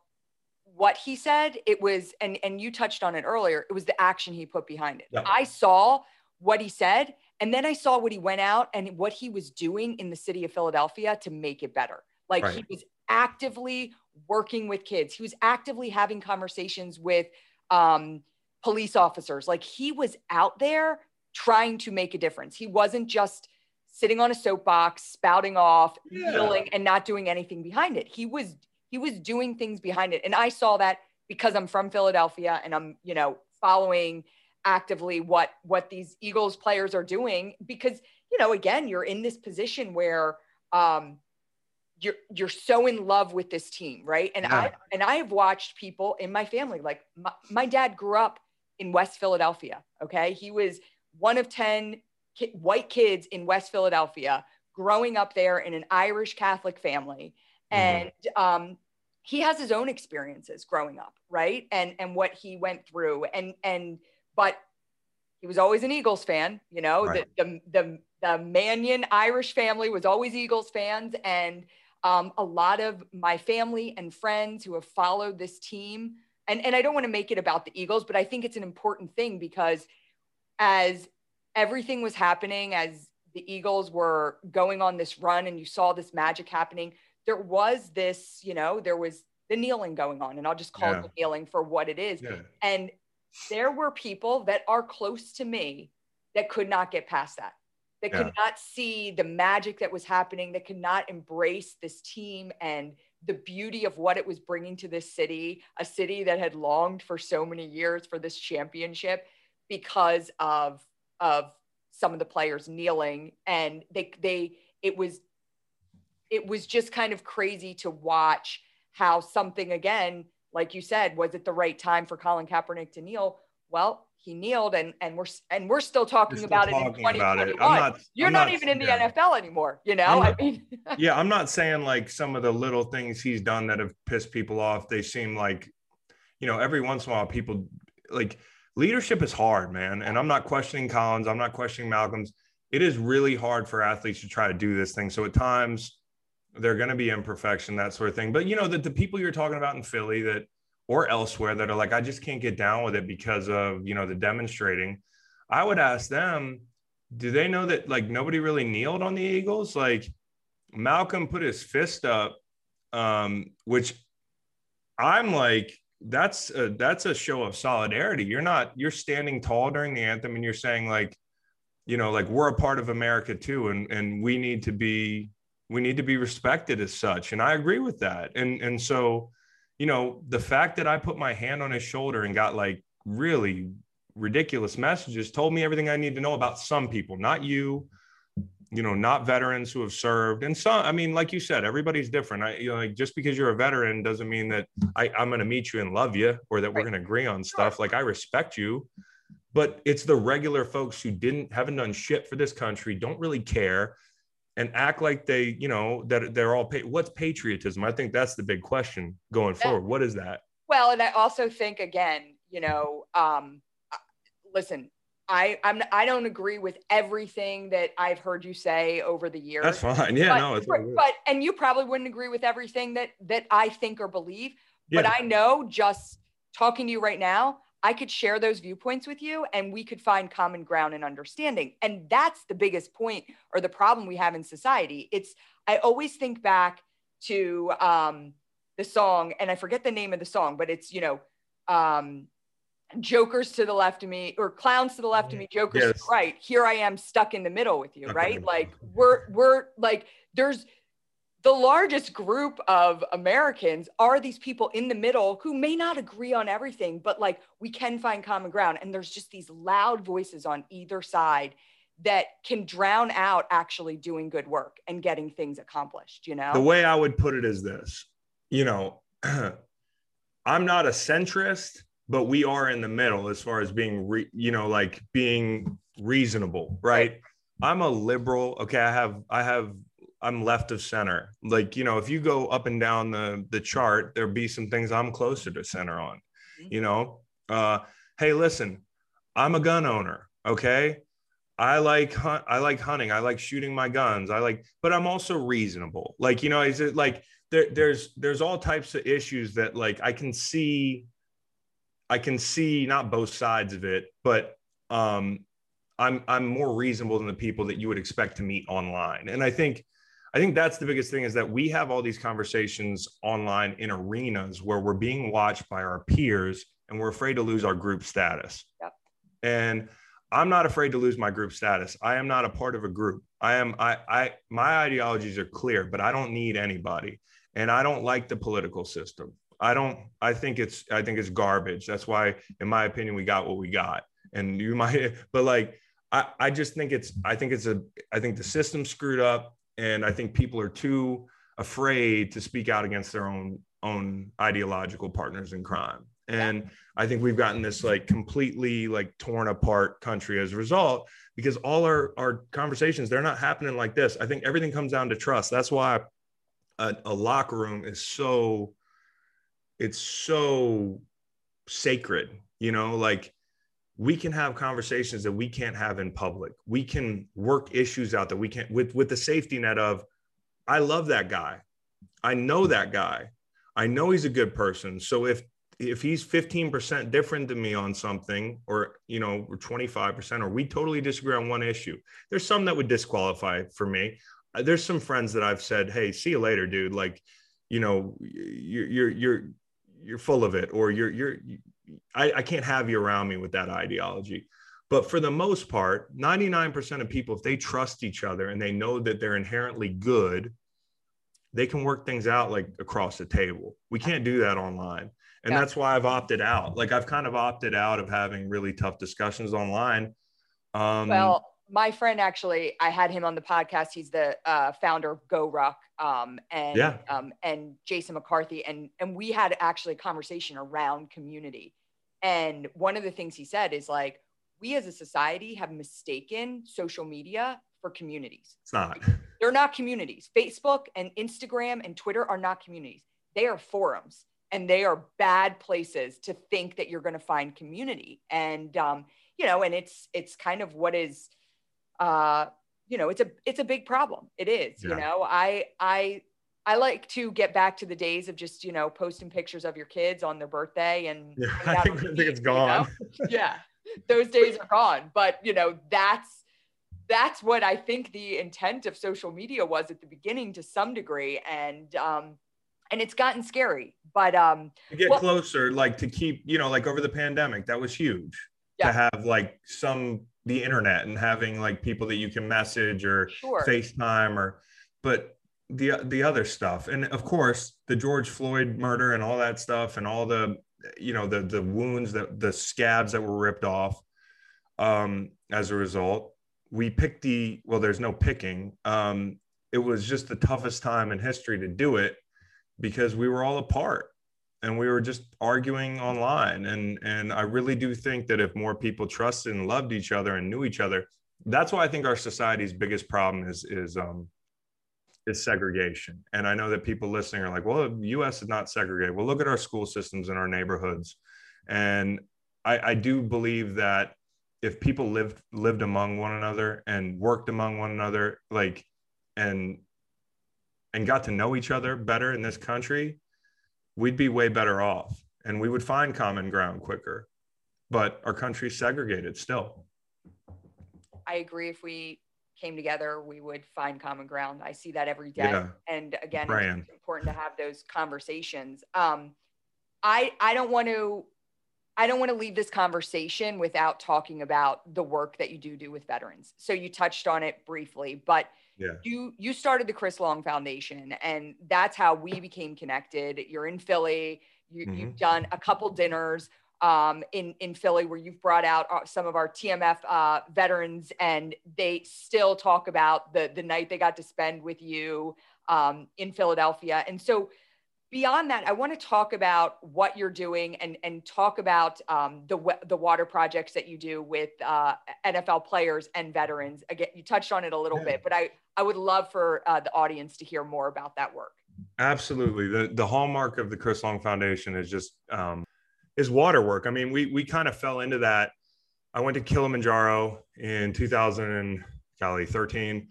what he said. It was, and and you touched on it earlier. It was the action he put behind it. Yeah. I saw what he said, and then I saw what he went out and what he was doing in the city of Philadelphia to make it better. Like right. he was actively working with kids. He was actively having conversations with um, police officers. Like he was out there trying to make a difference. He wasn't just sitting on a soapbox, spouting off, yeah. yelling, and not doing anything behind it. He was he was doing things behind it, and I saw that because I'm from Philadelphia and I'm you know following actively what what these Eagles players are doing because you know again you're in this position where um, you're you're so in love with this team, right? And yeah. I and I have watched people in my family like my, my dad grew up in West Philadelphia. Okay, he was one of ten ki- white kids in West Philadelphia growing up there in an Irish Catholic family. Mm-hmm. And um, he has his own experiences growing up, right? And and what he went through. And and but he was always an Eagles fan, you know, right. the, the the the Manion Irish family was always Eagles fans. And Um, a lot of my family and friends who have followed this team, and, and I don't want to make it about the Eagles, but I think it's an important thing because as everything was happening, as the Eagles were going on this run and you saw this magic happening, there was this, you know, there was the kneeling going on, and I'll just call yeah. it the kneeling for what it is. Yeah. And there were people that are close to me that could not get past that, that yeah. could not see the magic that was happening, that could not embrace this team and the beauty of what it was bringing to this city, a city that had longed for so many years for this championship because of of some of the players kneeling and they they it was it was just kind of crazy to watch how something again like you said was it the right time for Colin Kaepernick to kneel? Well he kneeled and and we're and we're still talking still about talking it. In 2021 not, you're not, not, even in the yeah. NFL anymore you know? Not, I mean <laughs> <laughs> yeah I'm not saying like some of the little things he's done that have pissed people off. They seem like you know every once in a while people like leadership is hard, man. And I'm not questioning Colin's. I'm not questioning Malcolm's. It is really hard for athletes to try to do this thing. So at times they're going to be imperfection, that sort of thing. But you know, that the people you're talking about in Philly that or elsewhere that are like, I just can't get down with it because of, you know, the demonstrating. I would ask them, do they know that like nobody really kneeled on the Eagles? Like Malcolm put his fist up, um, which I'm like, that's a, that's a show of solidarity. You're not you're standing tall during the anthem and you're saying like, you know, like we're a part of America too, and and we need to be we need to be respected as such. And I agree with that. And and so, you know, the fact that I put my hand on his shoulder and got like really ridiculous messages told me everything I need to know about some people, not you, you know, not veterans who have served. And some, I mean, like you said, everybody's different. I, you know, like just because you're a veteran doesn't mean that I, I'm going to meet you and love you or that we're going to agree on stuff. Like I respect you, but it's the regular folks who didn't, haven't done shit for this country, don't really care and act like they, you know, that they're all, pa- what's patriotism? I think that's the big question going forward. What is that? Well, and I also think again, you know, um, uh, listen, I I'm I don't agree with everything that I've heard you say over the years. That's fine. Yeah, but, no, it's but and you probably wouldn't agree with everything that that I think or believe. Yeah. But I know just talking to you right now, I could share those viewpoints with you and we could find common ground and understanding. And that's the biggest point or the problem we have in society. It's I always think back to um the song and I forget the name of the song, but it's you know um jokers to the left of me or clowns to the left of me jokers yes. to the right. Here i am stuck in the middle with you right? like we're we're like there's the largest group of americans are these people in the middle who may not agree on everything but like we can find common ground. And there's just these loud voices on either side that can drown out actually doing good work and getting things accomplished you know? The way i would put it is this you know <clears throat> i'm not a centrist but we are in the middle as far as being re, you know like being reasonable right? i'm a liberal okay i have i have i'm left of center like you know if you go up and down the the chart there'll be some things i'm closer to center on mm-hmm. you know uh hey listen i'm a gun owner okay I like hunt, I like hunting. I like shooting my guns. I like, but I'm also reasonable. Like, you know, is it like there, there's there's all types of issues that like I can see I can see not both sides of it, but um, I'm I'm more reasonable than the people that you would expect to meet online. And I think I think that's the biggest thing is that we have all these conversations online in arenas where we're being watched by our peers and we're afraid to lose our group status. Yep. And I'm not afraid to lose my group status. I am not a part of a group. I am I I my ideologies are clear, but I don't need anybody. And I don't like the political system. I don't. I think it's. I think it's garbage. That's why, in my opinion, we got what we got. And <laughs> you might, but like, I, I just think it's. I think it's a. I think the system's screwed up, and I think people are too afraid to speak out against their own own ideological partners in crime. And I think we've gotten this like completely like torn apart country as a result because all our our conversations they're not happening like this. I think everything comes down to trust. That's why a, a locker room is so it's so sacred, you know, like we can have conversations that we can't have in public. We can work issues out that we can't with with the safety net of I love that guy. I know that guy. I know he's a good person. So if if he's 15% different than me on something or you know 25% or we totally disagree on one issue there's some that would disqualify for me there's some friends that i've said hey see you later dude like you know you're you're you're you're full of it or you're you're I, I can't have you around me with that ideology. But for the most part 99% of people if they trust each other and they know that they're inherently good they can work things out like across the table. We can't do that online. And yeah. that's why i've opted out. Like i've kind of opted out of having really tough discussions online. Um, well my friend actually i had him on the podcast. He's the uh, founder of GoRuck um, and yeah. um, and jason mccarthy and and we had actually a conversation around community. And one of the things he said is like we as a society have mistaken social media for communities. It's not. <laughs> They're not communities. Facebook and instagram and twitter are not communities. They are forums and they are bad places to think that you're going to find community. And um, you know and it's it's kind of what is uh, you know it's a it's a big problem it is yeah. you know i i i like to get back to the days of just you know posting pictures of your kids on their birthday and yeah, <laughs> I, think, I think it's gone you know? <laughs> yeah those days are gone but you know that's that's what i think the intent of social media was at the beginning to some degree and um and it's gotten scary. But um, to get well, closer, like to keep, you know, like over the pandemic, that was huge yeah. to have like some the internet and having like people that you can message or sure. FaceTime or, but the the other stuff, and of course the George Floyd murder and all that stuff, and all the you know the the wounds that the scabs that were ripped off um, as a result. We picked the well. There's no picking. Um, it was just the toughest time in history to do it because we were all apart and we were just arguing online and and i really do think that if more people trusted and loved each other and knew each other that's why i think our society's biggest problem is is um is segregation. And i know that people listening are like well the us is not segregated well look at our school systems and our neighborhoods. And i i do believe that if people lived lived among one another and worked among one another like and and got to know each other better in this country, we'd be way better off and we would find common ground quicker. But our country's segregated still. I agree. If we came together, we would find common ground. I see that every day. Yeah. And again, it's important to have those conversations. Um, I I don't want to I don't want to leave this conversation without talking about the work that you do do with veterans. So you touched on it briefly, but yeah. you you started the Chris Long Foundation, and that's how we became connected. You're in Philly. You, have mm-hmm. done a couple dinners um, in in Philly where you've brought out uh, some of our TMF uh, veterans, and they still talk about the the night they got to spend with you um, in Philadelphia. And so beyond that, I want to talk about what you're doing and, and talk about um, the, the water projects that you do with uh, NFL players and veterans. Again, you touched on it a little yeah. bit, but I, I would love for uh, the audience to hear more about that work. Absolutely. The, the hallmark of the Chris Long Foundation is just um, is water work. I mean, we, we kind of fell into that. I went to Kilimanjaro in 2013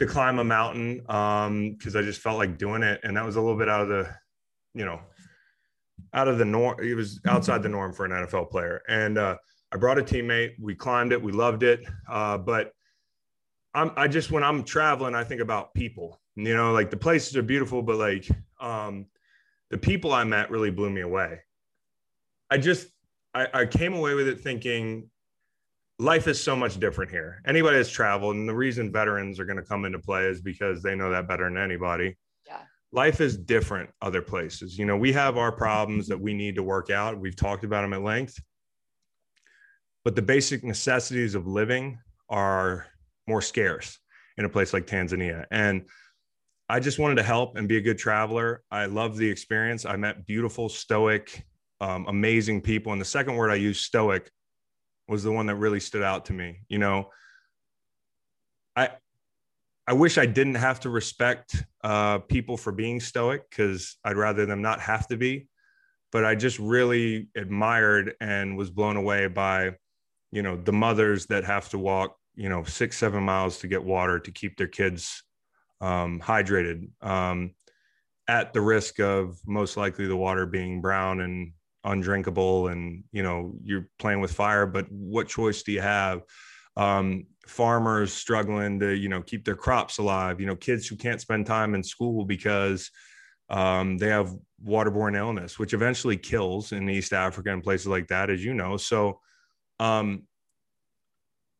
to climb a mountain because um, I just felt like doing it, and that was a little bit out of the, you know, out of the norm. It was outside the norm for an NFL player, and uh, I brought a teammate. We climbed it. We loved it, uh, but I'm I just when I'm traveling, I think about people. You know, like the places are beautiful, but like um, the people I met really blew me away. I just I, I came away with it thinking life is so much different here. Anybody that's traveled, and the reason veterans are going to come into play is because they know that better than anybody. Yeah. Life is different other places. You know, we have our problems that we need to work out. We've talked about them at length. But the basic necessities of living are more scarce in a place like Tanzania. And I just wanted to help and be a good traveler. I love the experience. I met beautiful, stoic, um, amazing people. And the second word I use, stoic, was the one that really stood out to me. You know, I I wish I didn't have to respect uh, people for being stoic because I'd rather them not have to be. But I just really admired and was blown away by, you know, the mothers that have to walk, you know, six seven miles to get water to keep their kids um, hydrated. Um, at the risk of most likely the water being brown and undrinkable and you know you're playing with fire but what choice do you have um, farmers struggling to you know keep their crops alive you know kids who can't spend time in school because um, they have waterborne illness which eventually kills in east africa and places like that as you know so um,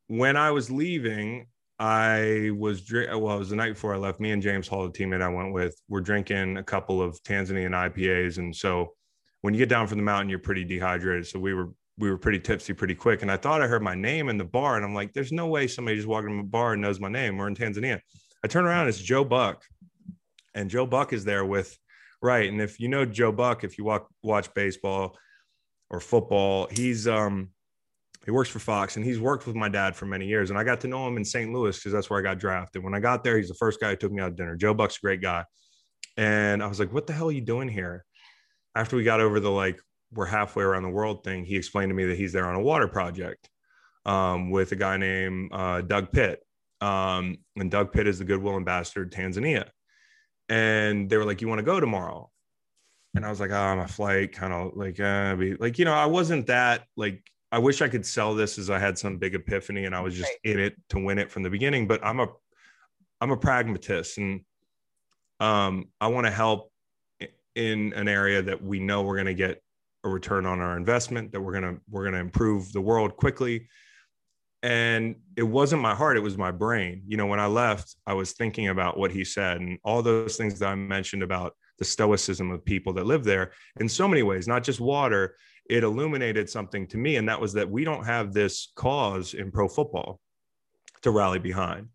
when i was leaving I was. Well, it was the night before I left. Me and James Hall, the teammate I went with, were drinking a couple of Tanzanian IPAs, and so when you get down from the mountain, you're pretty dehydrated. So we were we were pretty tipsy pretty quick, and I thought I heard my name in the bar, and I'm like, "There's no way somebody just walking in the bar and knows my name. We're in Tanzania." I turn around, it's Joe Buck, and Joe Buck is there with right. And if you know Joe Buck, if you walk watch baseball or football, he's um he works for Fox and he's worked with my dad for many years. And I got to know him in St. Louis because that's where I got drafted. When I got there, he's the first guy who took me out to dinner. Joe Buck's a great guy. And I was like, what the hell are you doing here? After we got over the like, we're halfway around the world thing, he explained to me that he's there on a water project um, with a guy named uh, Doug Pitt. Um, and Doug Pitt is the Goodwill ambassador to Tanzania. And they were like, you want to go tomorrow? And I was like, oh, my flight kind of like, uh, be like, you know, I wasn't that like I wish I could sell this as I had some big epiphany and I was just right. in it to win it from the beginning. But I'm a I'm a pragmatist and um, I want to help in an area that we know we're going to get a return on our investment, that we're gonna we're gonna improve the world quickly. And it wasn't my heart; it was my brain. You know, when I left, I was thinking about what he said and all those things that I mentioned about the stoicism of people that live there in so many ways, not just water it illuminated something to me, and that was that we don't have this cause in pro football to rally behind.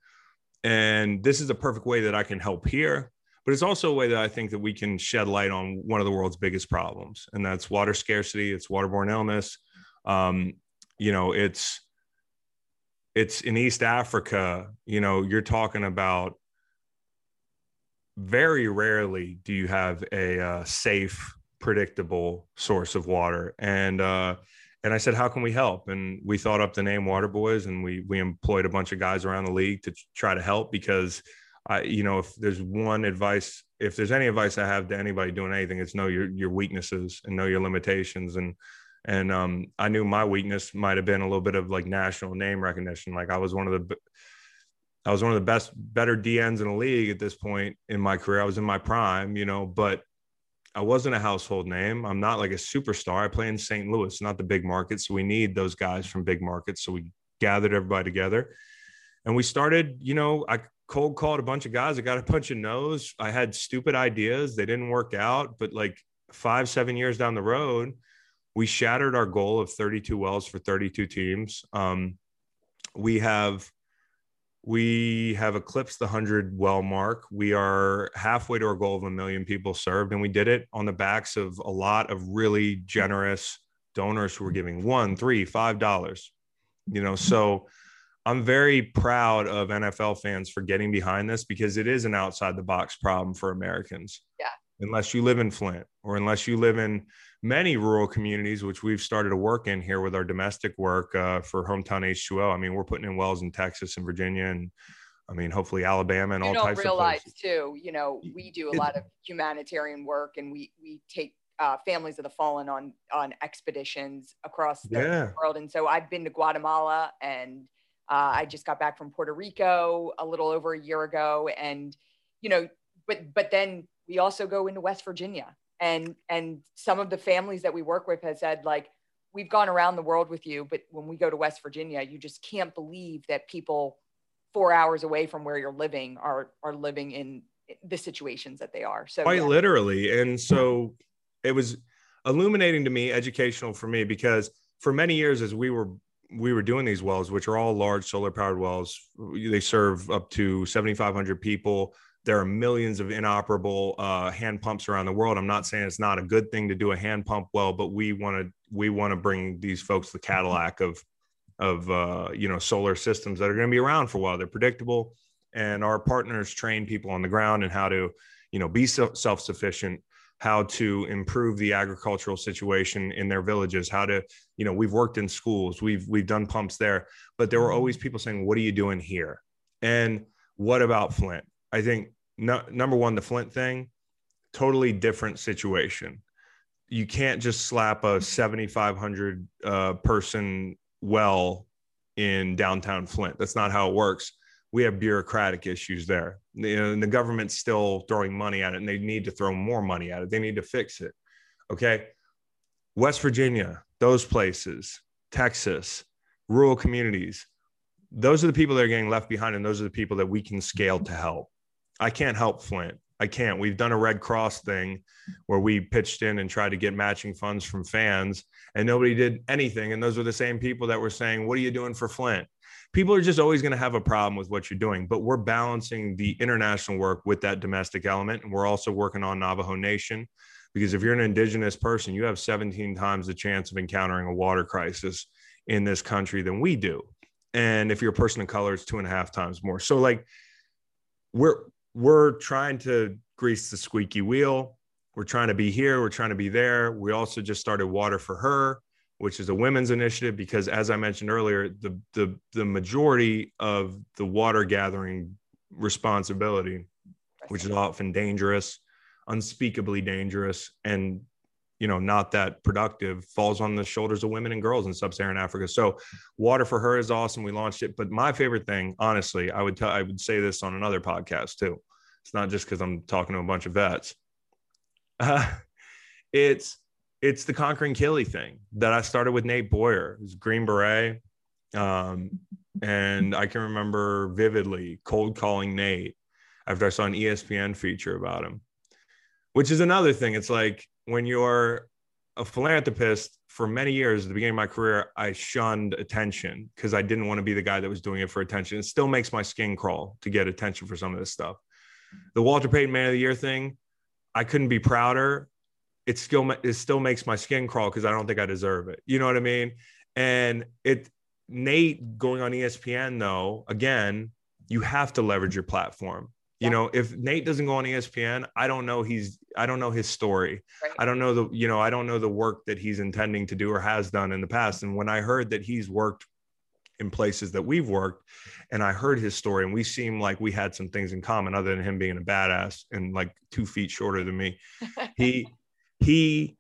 And this is a perfect way that I can help here, but it's also a way that I think that we can shed light on one of the world's biggest problems, and that's water scarcity, it's waterborne illness. Um, you know, it's it's in East Africa, you know, you're talking about very rarely do you have a uh, safe predictable source of water. And uh, and I said, how can we help? And we thought up the name Water Boys, and we we employed a bunch of guys around the league to try to help because I, you know, if there's one advice, if there's any advice I have to anybody doing anything, it's know your your weaknesses and know your limitations. And and um, I knew my weakness might have been a little bit of like national name recognition. Like I was one of the I was one of the best, better DEs in the league at this point in my career. I was in my prime, you know, but I wasn't a household name. I'm not like a superstar. I play in St. Louis, not the big market. So we need those guys from big markets. So we gathered everybody together and we started, you know, I cold called a bunch of guys. I got a bunch of no's. I had stupid ideas. They didn't work out. But like five, seven years down the road, we shattered our goal of 32 wells for 32 teams. Um, we have we have eclipsed the 100 well mark. We are halfway to our goal of a million people served, and we did it on the backs of a lot of really generous donors who were giving one, three, five dollars. You know, so I'm very proud of NFL fans for getting behind this because it is an outside the box problem for Americans. Yeah. Unless you live in Flint or unless you live in many rural communities, which we've started to work in here with our domestic work uh, for hometown H2O. I mean, we're putting in wells in Texas and Virginia and I mean, hopefully Alabama and you all types realize of places. too, you know, we do a lot of humanitarian work and we, we take uh, families of the fallen on, on expeditions across the yeah. world. And so I've been to Guatemala and uh, I just got back from Puerto Rico a little over a year ago. And, you know, but, but then we also go into West Virginia and and some of the families that we work with has said like we've gone around the world with you but when we go to west virginia you just can't believe that people four hours away from where you're living are are living in the situations that they are so quite yeah. literally and so it was illuminating to me educational for me because for many years as we were we were doing these wells which are all large solar powered wells they serve up to 7500 people there are millions of inoperable uh, hand pumps around the world. I'm not saying it's not a good thing to do a hand pump well, but we want to we want to bring these folks the Cadillac of of uh, you know solar systems that are going to be around for a while. They're predictable, and our partners train people on the ground and how to you know be self sufficient, how to improve the agricultural situation in their villages, how to you know we've worked in schools, we've we've done pumps there, but there were always people saying, "What are you doing here?" and what about Flint? I think no, number one, the Flint thing totally different situation. You can't just slap a 7,500 uh, person well in downtown Flint. That's not how it works. We have bureaucratic issues there. You know, and the government's still throwing money at it, and they need to throw more money at it. They need to fix it. Okay. West Virginia, those places, Texas, rural communities, those are the people that are getting left behind, and those are the people that we can scale to help. I can't help Flint. I can't. We've done a Red Cross thing where we pitched in and tried to get matching funds from fans, and nobody did anything. And those were the same people that were saying, What are you doing for Flint? People are just always going to have a problem with what you're doing, but we're balancing the international work with that domestic element. And we're also working on Navajo Nation because if you're an indigenous person, you have 17 times the chance of encountering a water crisis in this country than we do. And if you're a person of color, it's two and a half times more. So, like, we're we're trying to grease the squeaky wheel. We're trying to be here. We're trying to be there. We also just started Water for Her, which is a women's initiative because, as I mentioned earlier, the the the majority of the water gathering responsibility, which is often dangerous, unspeakably dangerous, and you know not that productive falls on the shoulders of women and girls in sub-saharan africa. So water for her is awesome. We launched it. But my favorite thing honestly i would tell i would say this on another podcast too. It's not just because i'm talking to a bunch of vets. Uh, <laughs> it's it's the conquering Kili thing that i started with nate boyer who's green beret. Um, and i can remember vividly cold calling nate after i saw an espn feature about him which is another thing. It's like when you're a philanthropist for many years at the beginning of my career i shunned attention because i didn't want to be the guy that was doing it for attention. It still makes my skin crawl to get attention for some of this stuff. The walter payton man of the year thing i couldn't be prouder it still it still makes my skin crawl because i don't think i deserve it you know what i mean and it nate going on espn though again you have to leverage your platform you know, if Nate doesn't go on ESPN, I don't know he's I don't know his story. Right. I don't know the you know, I don't know the work that he's intending to do or has done in the past. And when I heard that he's worked in places that we've worked and I heard his story and we seemed like we had some things in common other than him being a badass and like 2 feet shorter than me. <laughs> he he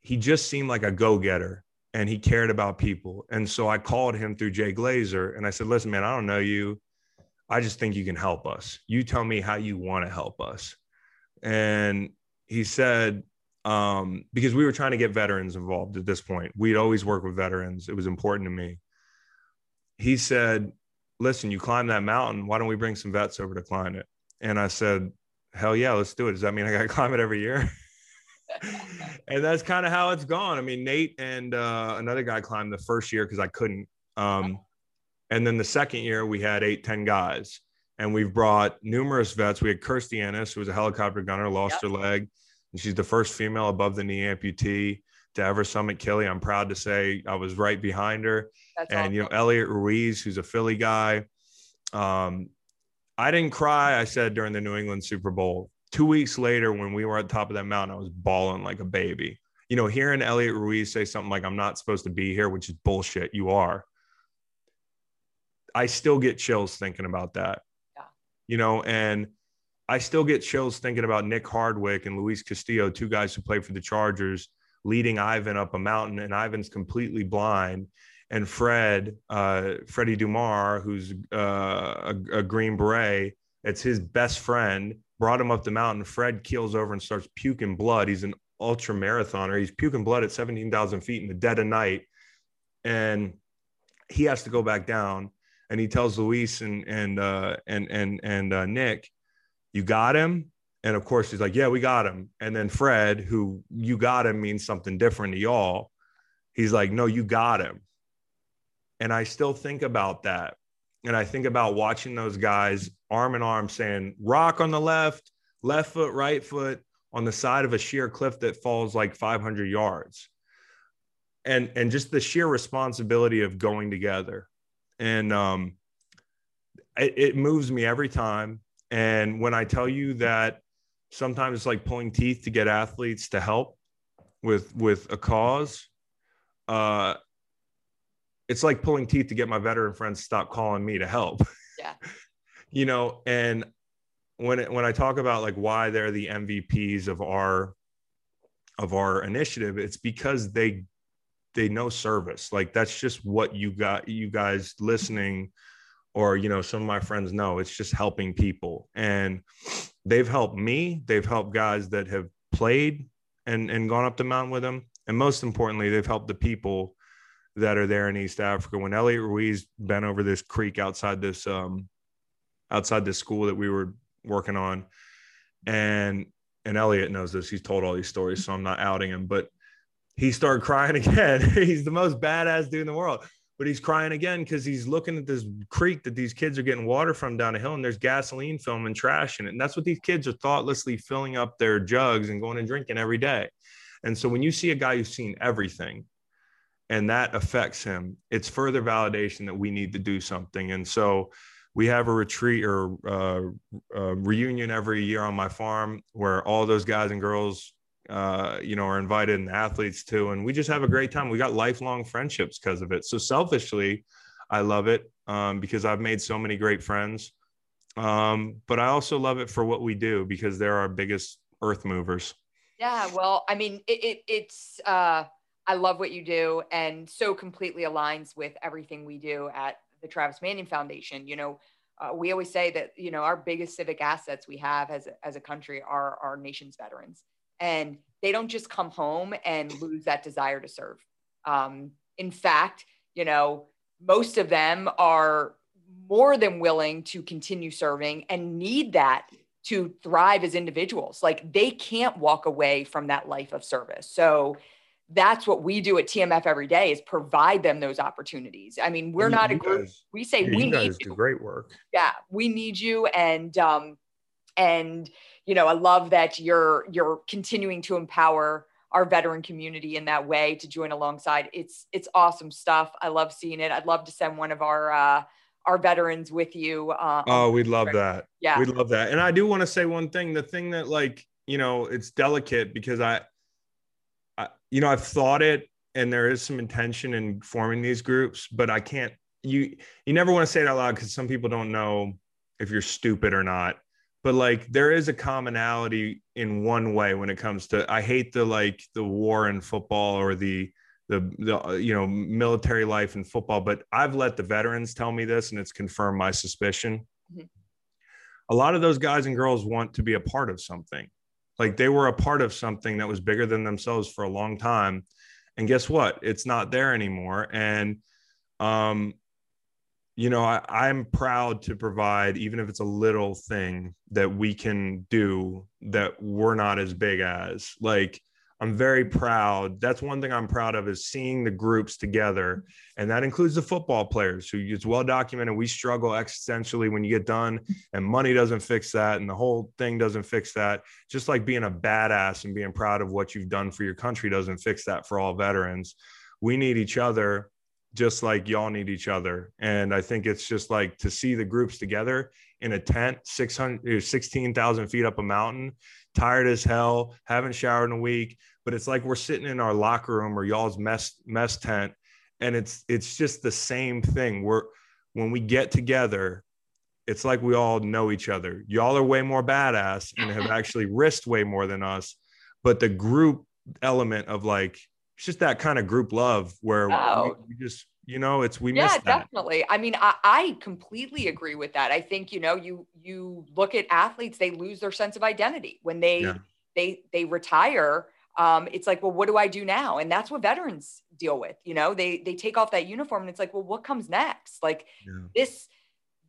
he just seemed like a go-getter and he cared about people. And so I called him through Jay Glazer and I said, "Listen, man, I don't know you. I just think you can help us. You tell me how you want to help us. And he said, um, because we were trying to get veterans involved at this point. We'd always work with veterans. It was important to me. He said, Listen, you climb that mountain. Why don't we bring some vets over to climb it? And I said, Hell yeah, let's do it. Does that mean I got to <laughs> climb it every year? And that's kind of how it's gone. I mean, Nate and uh, another guy climbed the first year because I couldn't. Um, and then the second year, we had eight, 10 guys. And we've brought numerous vets. We had Kirstie Ennis, who was a helicopter gunner, lost yep. her leg. And she's the first female above the knee amputee to ever summit Kili. I'm proud to say I was right behind her. That's and, awesome. you know, Elliot Ruiz, who's a Philly guy. Um, I didn't cry, I said during the New England Super Bowl. Two weeks later, when we were at the top of that mountain, I was bawling like a baby. You know, hearing Elliot Ruiz say something like, I'm not supposed to be here, which is bullshit. You are. I still get chills thinking about that. Yeah. You know, and I still get chills thinking about Nick Hardwick and Luis Castillo, two guys who played for the Chargers, leading Ivan up a mountain, and Ivan's completely blind. And Fred, uh, Freddie Dumar, who's uh, a, a Green Beret, it's his best friend, brought him up the mountain. Fred keels over and starts puking blood. He's an ultra marathoner. He's puking blood at 17,000 feet in the dead of night. And he has to go back down and he tells Luis and and uh, and and and uh, Nick, "You got him." And of course, he's like, "Yeah, we got him." And then Fred, who "you got him" means something different to y'all, he's like, "No, you got him." And I still think about that, and I think about watching those guys arm in arm saying, "Rock on the left, left foot, right foot." On the side of a sheer cliff that falls like 500 yards, and and just the sheer responsibility of going together and um, it, it moves me every time. And when I tell you that sometimes it's like pulling teeth to get athletes to help with with a cause, uh, it's like pulling teeth to get my veteran friends to stop calling me to help. Yeah. <laughs> you know, and when it, when I talk about like why they're the MVPs of our of our initiative, it's because they they know service. Like that's just what you got you guys listening or you know some of my friends know it's just helping people and they've helped me they've helped guys that have played and and gone up the mountain with them and most importantly they've helped the people that are there in east africa when elliot ruiz bent over this creek outside this um outside this school that we were working on and and elliot knows this he's told all these stories so i'm not outing him but he started crying <laughs> again he's the most badass dude in the world but he's crying again because he's looking at this creek that these kids are getting water from down the hill and there's gasoline film and trash in it. And that's what these kids are thoughtlessly filling up their jugs and going and drinking every day. And so when you see a guy who's seen everything and that affects him, it's further validation that we need to do something. And so we have a retreat or uh, a reunion every year on my farm where all those guys and girls uh, you know, are invited and athletes too. And we just have a great time. We got lifelong friendships because of it. So selfishly, I love it um, because I've made so many great friends. Um, but I also love it for what we do because they're our biggest earth movers. Yeah. Well, I mean, it, it it's, uh, I love what you do and so completely aligns with everything we do at the Travis Manion Foundation. You know, uh, we always say that, you know, our biggest civic assets we have as, as a country are our nation's veterans and they don't just come home and lose that desire to serve. Um, in fact, you know, most of them are more than willing to continue serving and need that to thrive as individuals. Like they can't walk away from that life of service. So that's what we do at TMF every day is provide them those opportunities. I mean, we're not a group. Guys, we say yeah, we you need guys you. do great work. Yeah, we need you, and um, and you know, I love that you're you're continuing to empower our veteran community in that way to join alongside. It's it's awesome stuff. I love seeing it. I'd love to send one of our uh, our veterans with you. Uh, oh, we'd love that. Yeah, we'd love that. And I do want to say one thing. The thing that like you know, it's delicate because I you know, I've thought it, and there is some intention in forming these groups, but I can't. You you never want to say it out loud because some people don't know if you're stupid or not but like there is a commonality in one way when it comes to i hate the like the war in football or the the, the you know military life in football but i've let the veterans tell me this and it's confirmed my suspicion mm-hmm. a lot of those guys and girls want to be a part of something like they were a part of something that was bigger than themselves for a long time. And guess what? It's not there anymore. And um you know, I, I'm proud to provide, even if it's a little thing that we can do that we're not as big as. Like, I'm very proud. That's one thing I'm proud of is seeing the groups together. And that includes the football players who it's well documented. We struggle existentially when you get done, and money doesn't fix that. And the whole thing doesn't fix that. Just like being a badass and being proud of what you've done for your country doesn't fix that for all veterans. We need each other just like y'all need each other. And I think it's just like to see the groups together in a tent, 600, 16,000 feet up a mountain, tired as hell, haven't showered in a week, but it's like we're sitting in our locker room or y'all's mess, mess tent. And it's, it's just the same thing. We're, when we get together, it's like we all know each other. Y'all are way more badass and have <laughs> actually risked way more than us. But the group element of like, it's just that kind of group love where oh. we, we, just you know it's we miss that. yeah definitely. I mean I, I completely agree with that. I think you know you you look at athletes they lose their sense of identity when they yeah. they they retire. Um, it's like well what do i do now? And that's what veterans deal with you know? They they take off that uniform and it's like well what comes next? Like yeah. this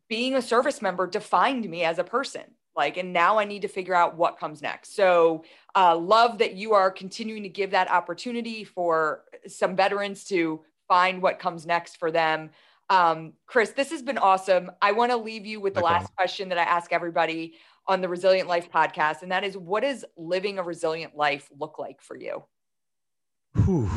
being a service member defined me as a person. Like and now i need to figure out what comes next. So uh, love that you are continuing to give that opportunity for some veterans to find what comes next for them. Um, chris this has been awesome. I want to leave you with the last question that i ask everybody on the resilient life podcast and that is what does living a resilient life look like for you? Whew.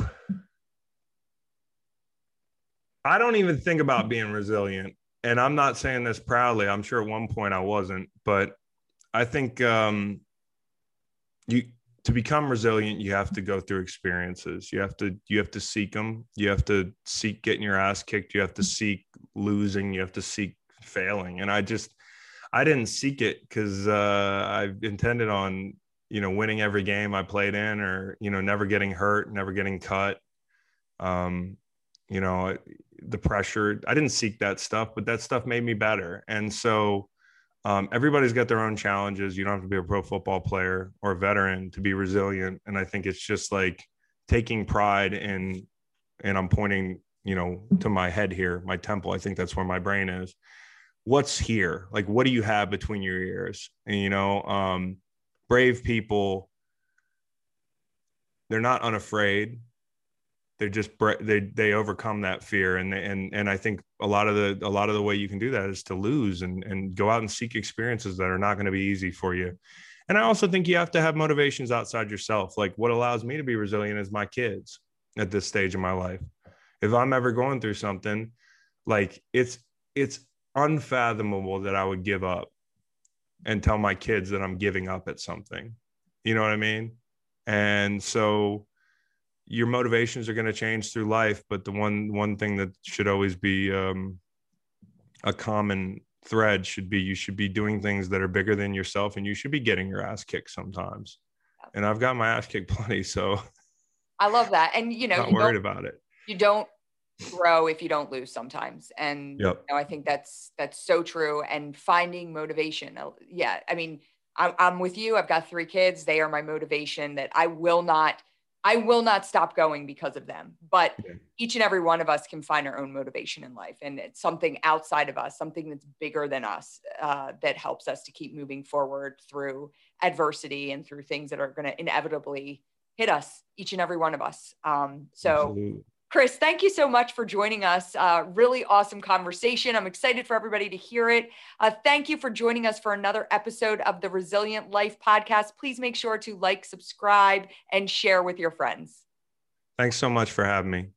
i don't even think about being resilient and i'm not saying this proudly. I'm sure at one point i wasn't but I think um, you to become resilient, you have to go through experiences. You have to you have to seek them. You have to seek getting your ass kicked. You have to seek losing. You have to seek failing. And I just I didn't seek it because uh, I intended on you know winning every game I played in, or you know never getting hurt, never getting cut. Um, you know the pressure. I didn't seek that stuff, but that stuff made me better. And so um, everybody's got their own challenges. You don't have to be a pro football player or a veteran to be resilient. And I think it's just like taking pride in, and I'm pointing, you know, to my head here, my temple. I think that's where my brain is. What's here? Like, what do you have between your ears? And, you know, um, brave people, they're not unafraid they just they they overcome that fear and and and I think a lot of the a lot of the way you can do that is to lose and and go out and seek experiences that are not going to be easy for you. And I also think you have to have motivations outside yourself. Like what allows me to be resilient is my kids at this stage of my life. If I'm ever going through something, like it's it's unfathomable that I would give up and tell my kids that I'm giving up at something. You know what I mean? And so your motivations are going to change through life but the one one thing that should always be um, a common thread should be you should be doing things that are bigger than yourself and you should be getting your ass kicked sometimes. And i've got my ass kicked <laughs> plenty so i love that. And you know not you worried about it. you don't grow if you don't lose sometimes. And yep. you know, i think that's that's so true. And finding motivation uh, yeah i mean I'm, I'm with you. I've got three kids. They are my motivation that i will not I will not stop going because of them. But yeah. each and every one of us can find our own motivation in life. And it's something outside of us, something that's bigger than us uh, that helps us to keep moving forward through adversity and through things that are going to inevitably hit us, each and every one of us. Um, so Absolutely. Chris, thank you so much for joining us. Uh, really awesome conversation. I'm excited for everybody to hear it. Uh, thank you for joining us for another episode of the Resilient Life podcast. Please make sure to like, subscribe, and share with your friends. Thanks so much for having me.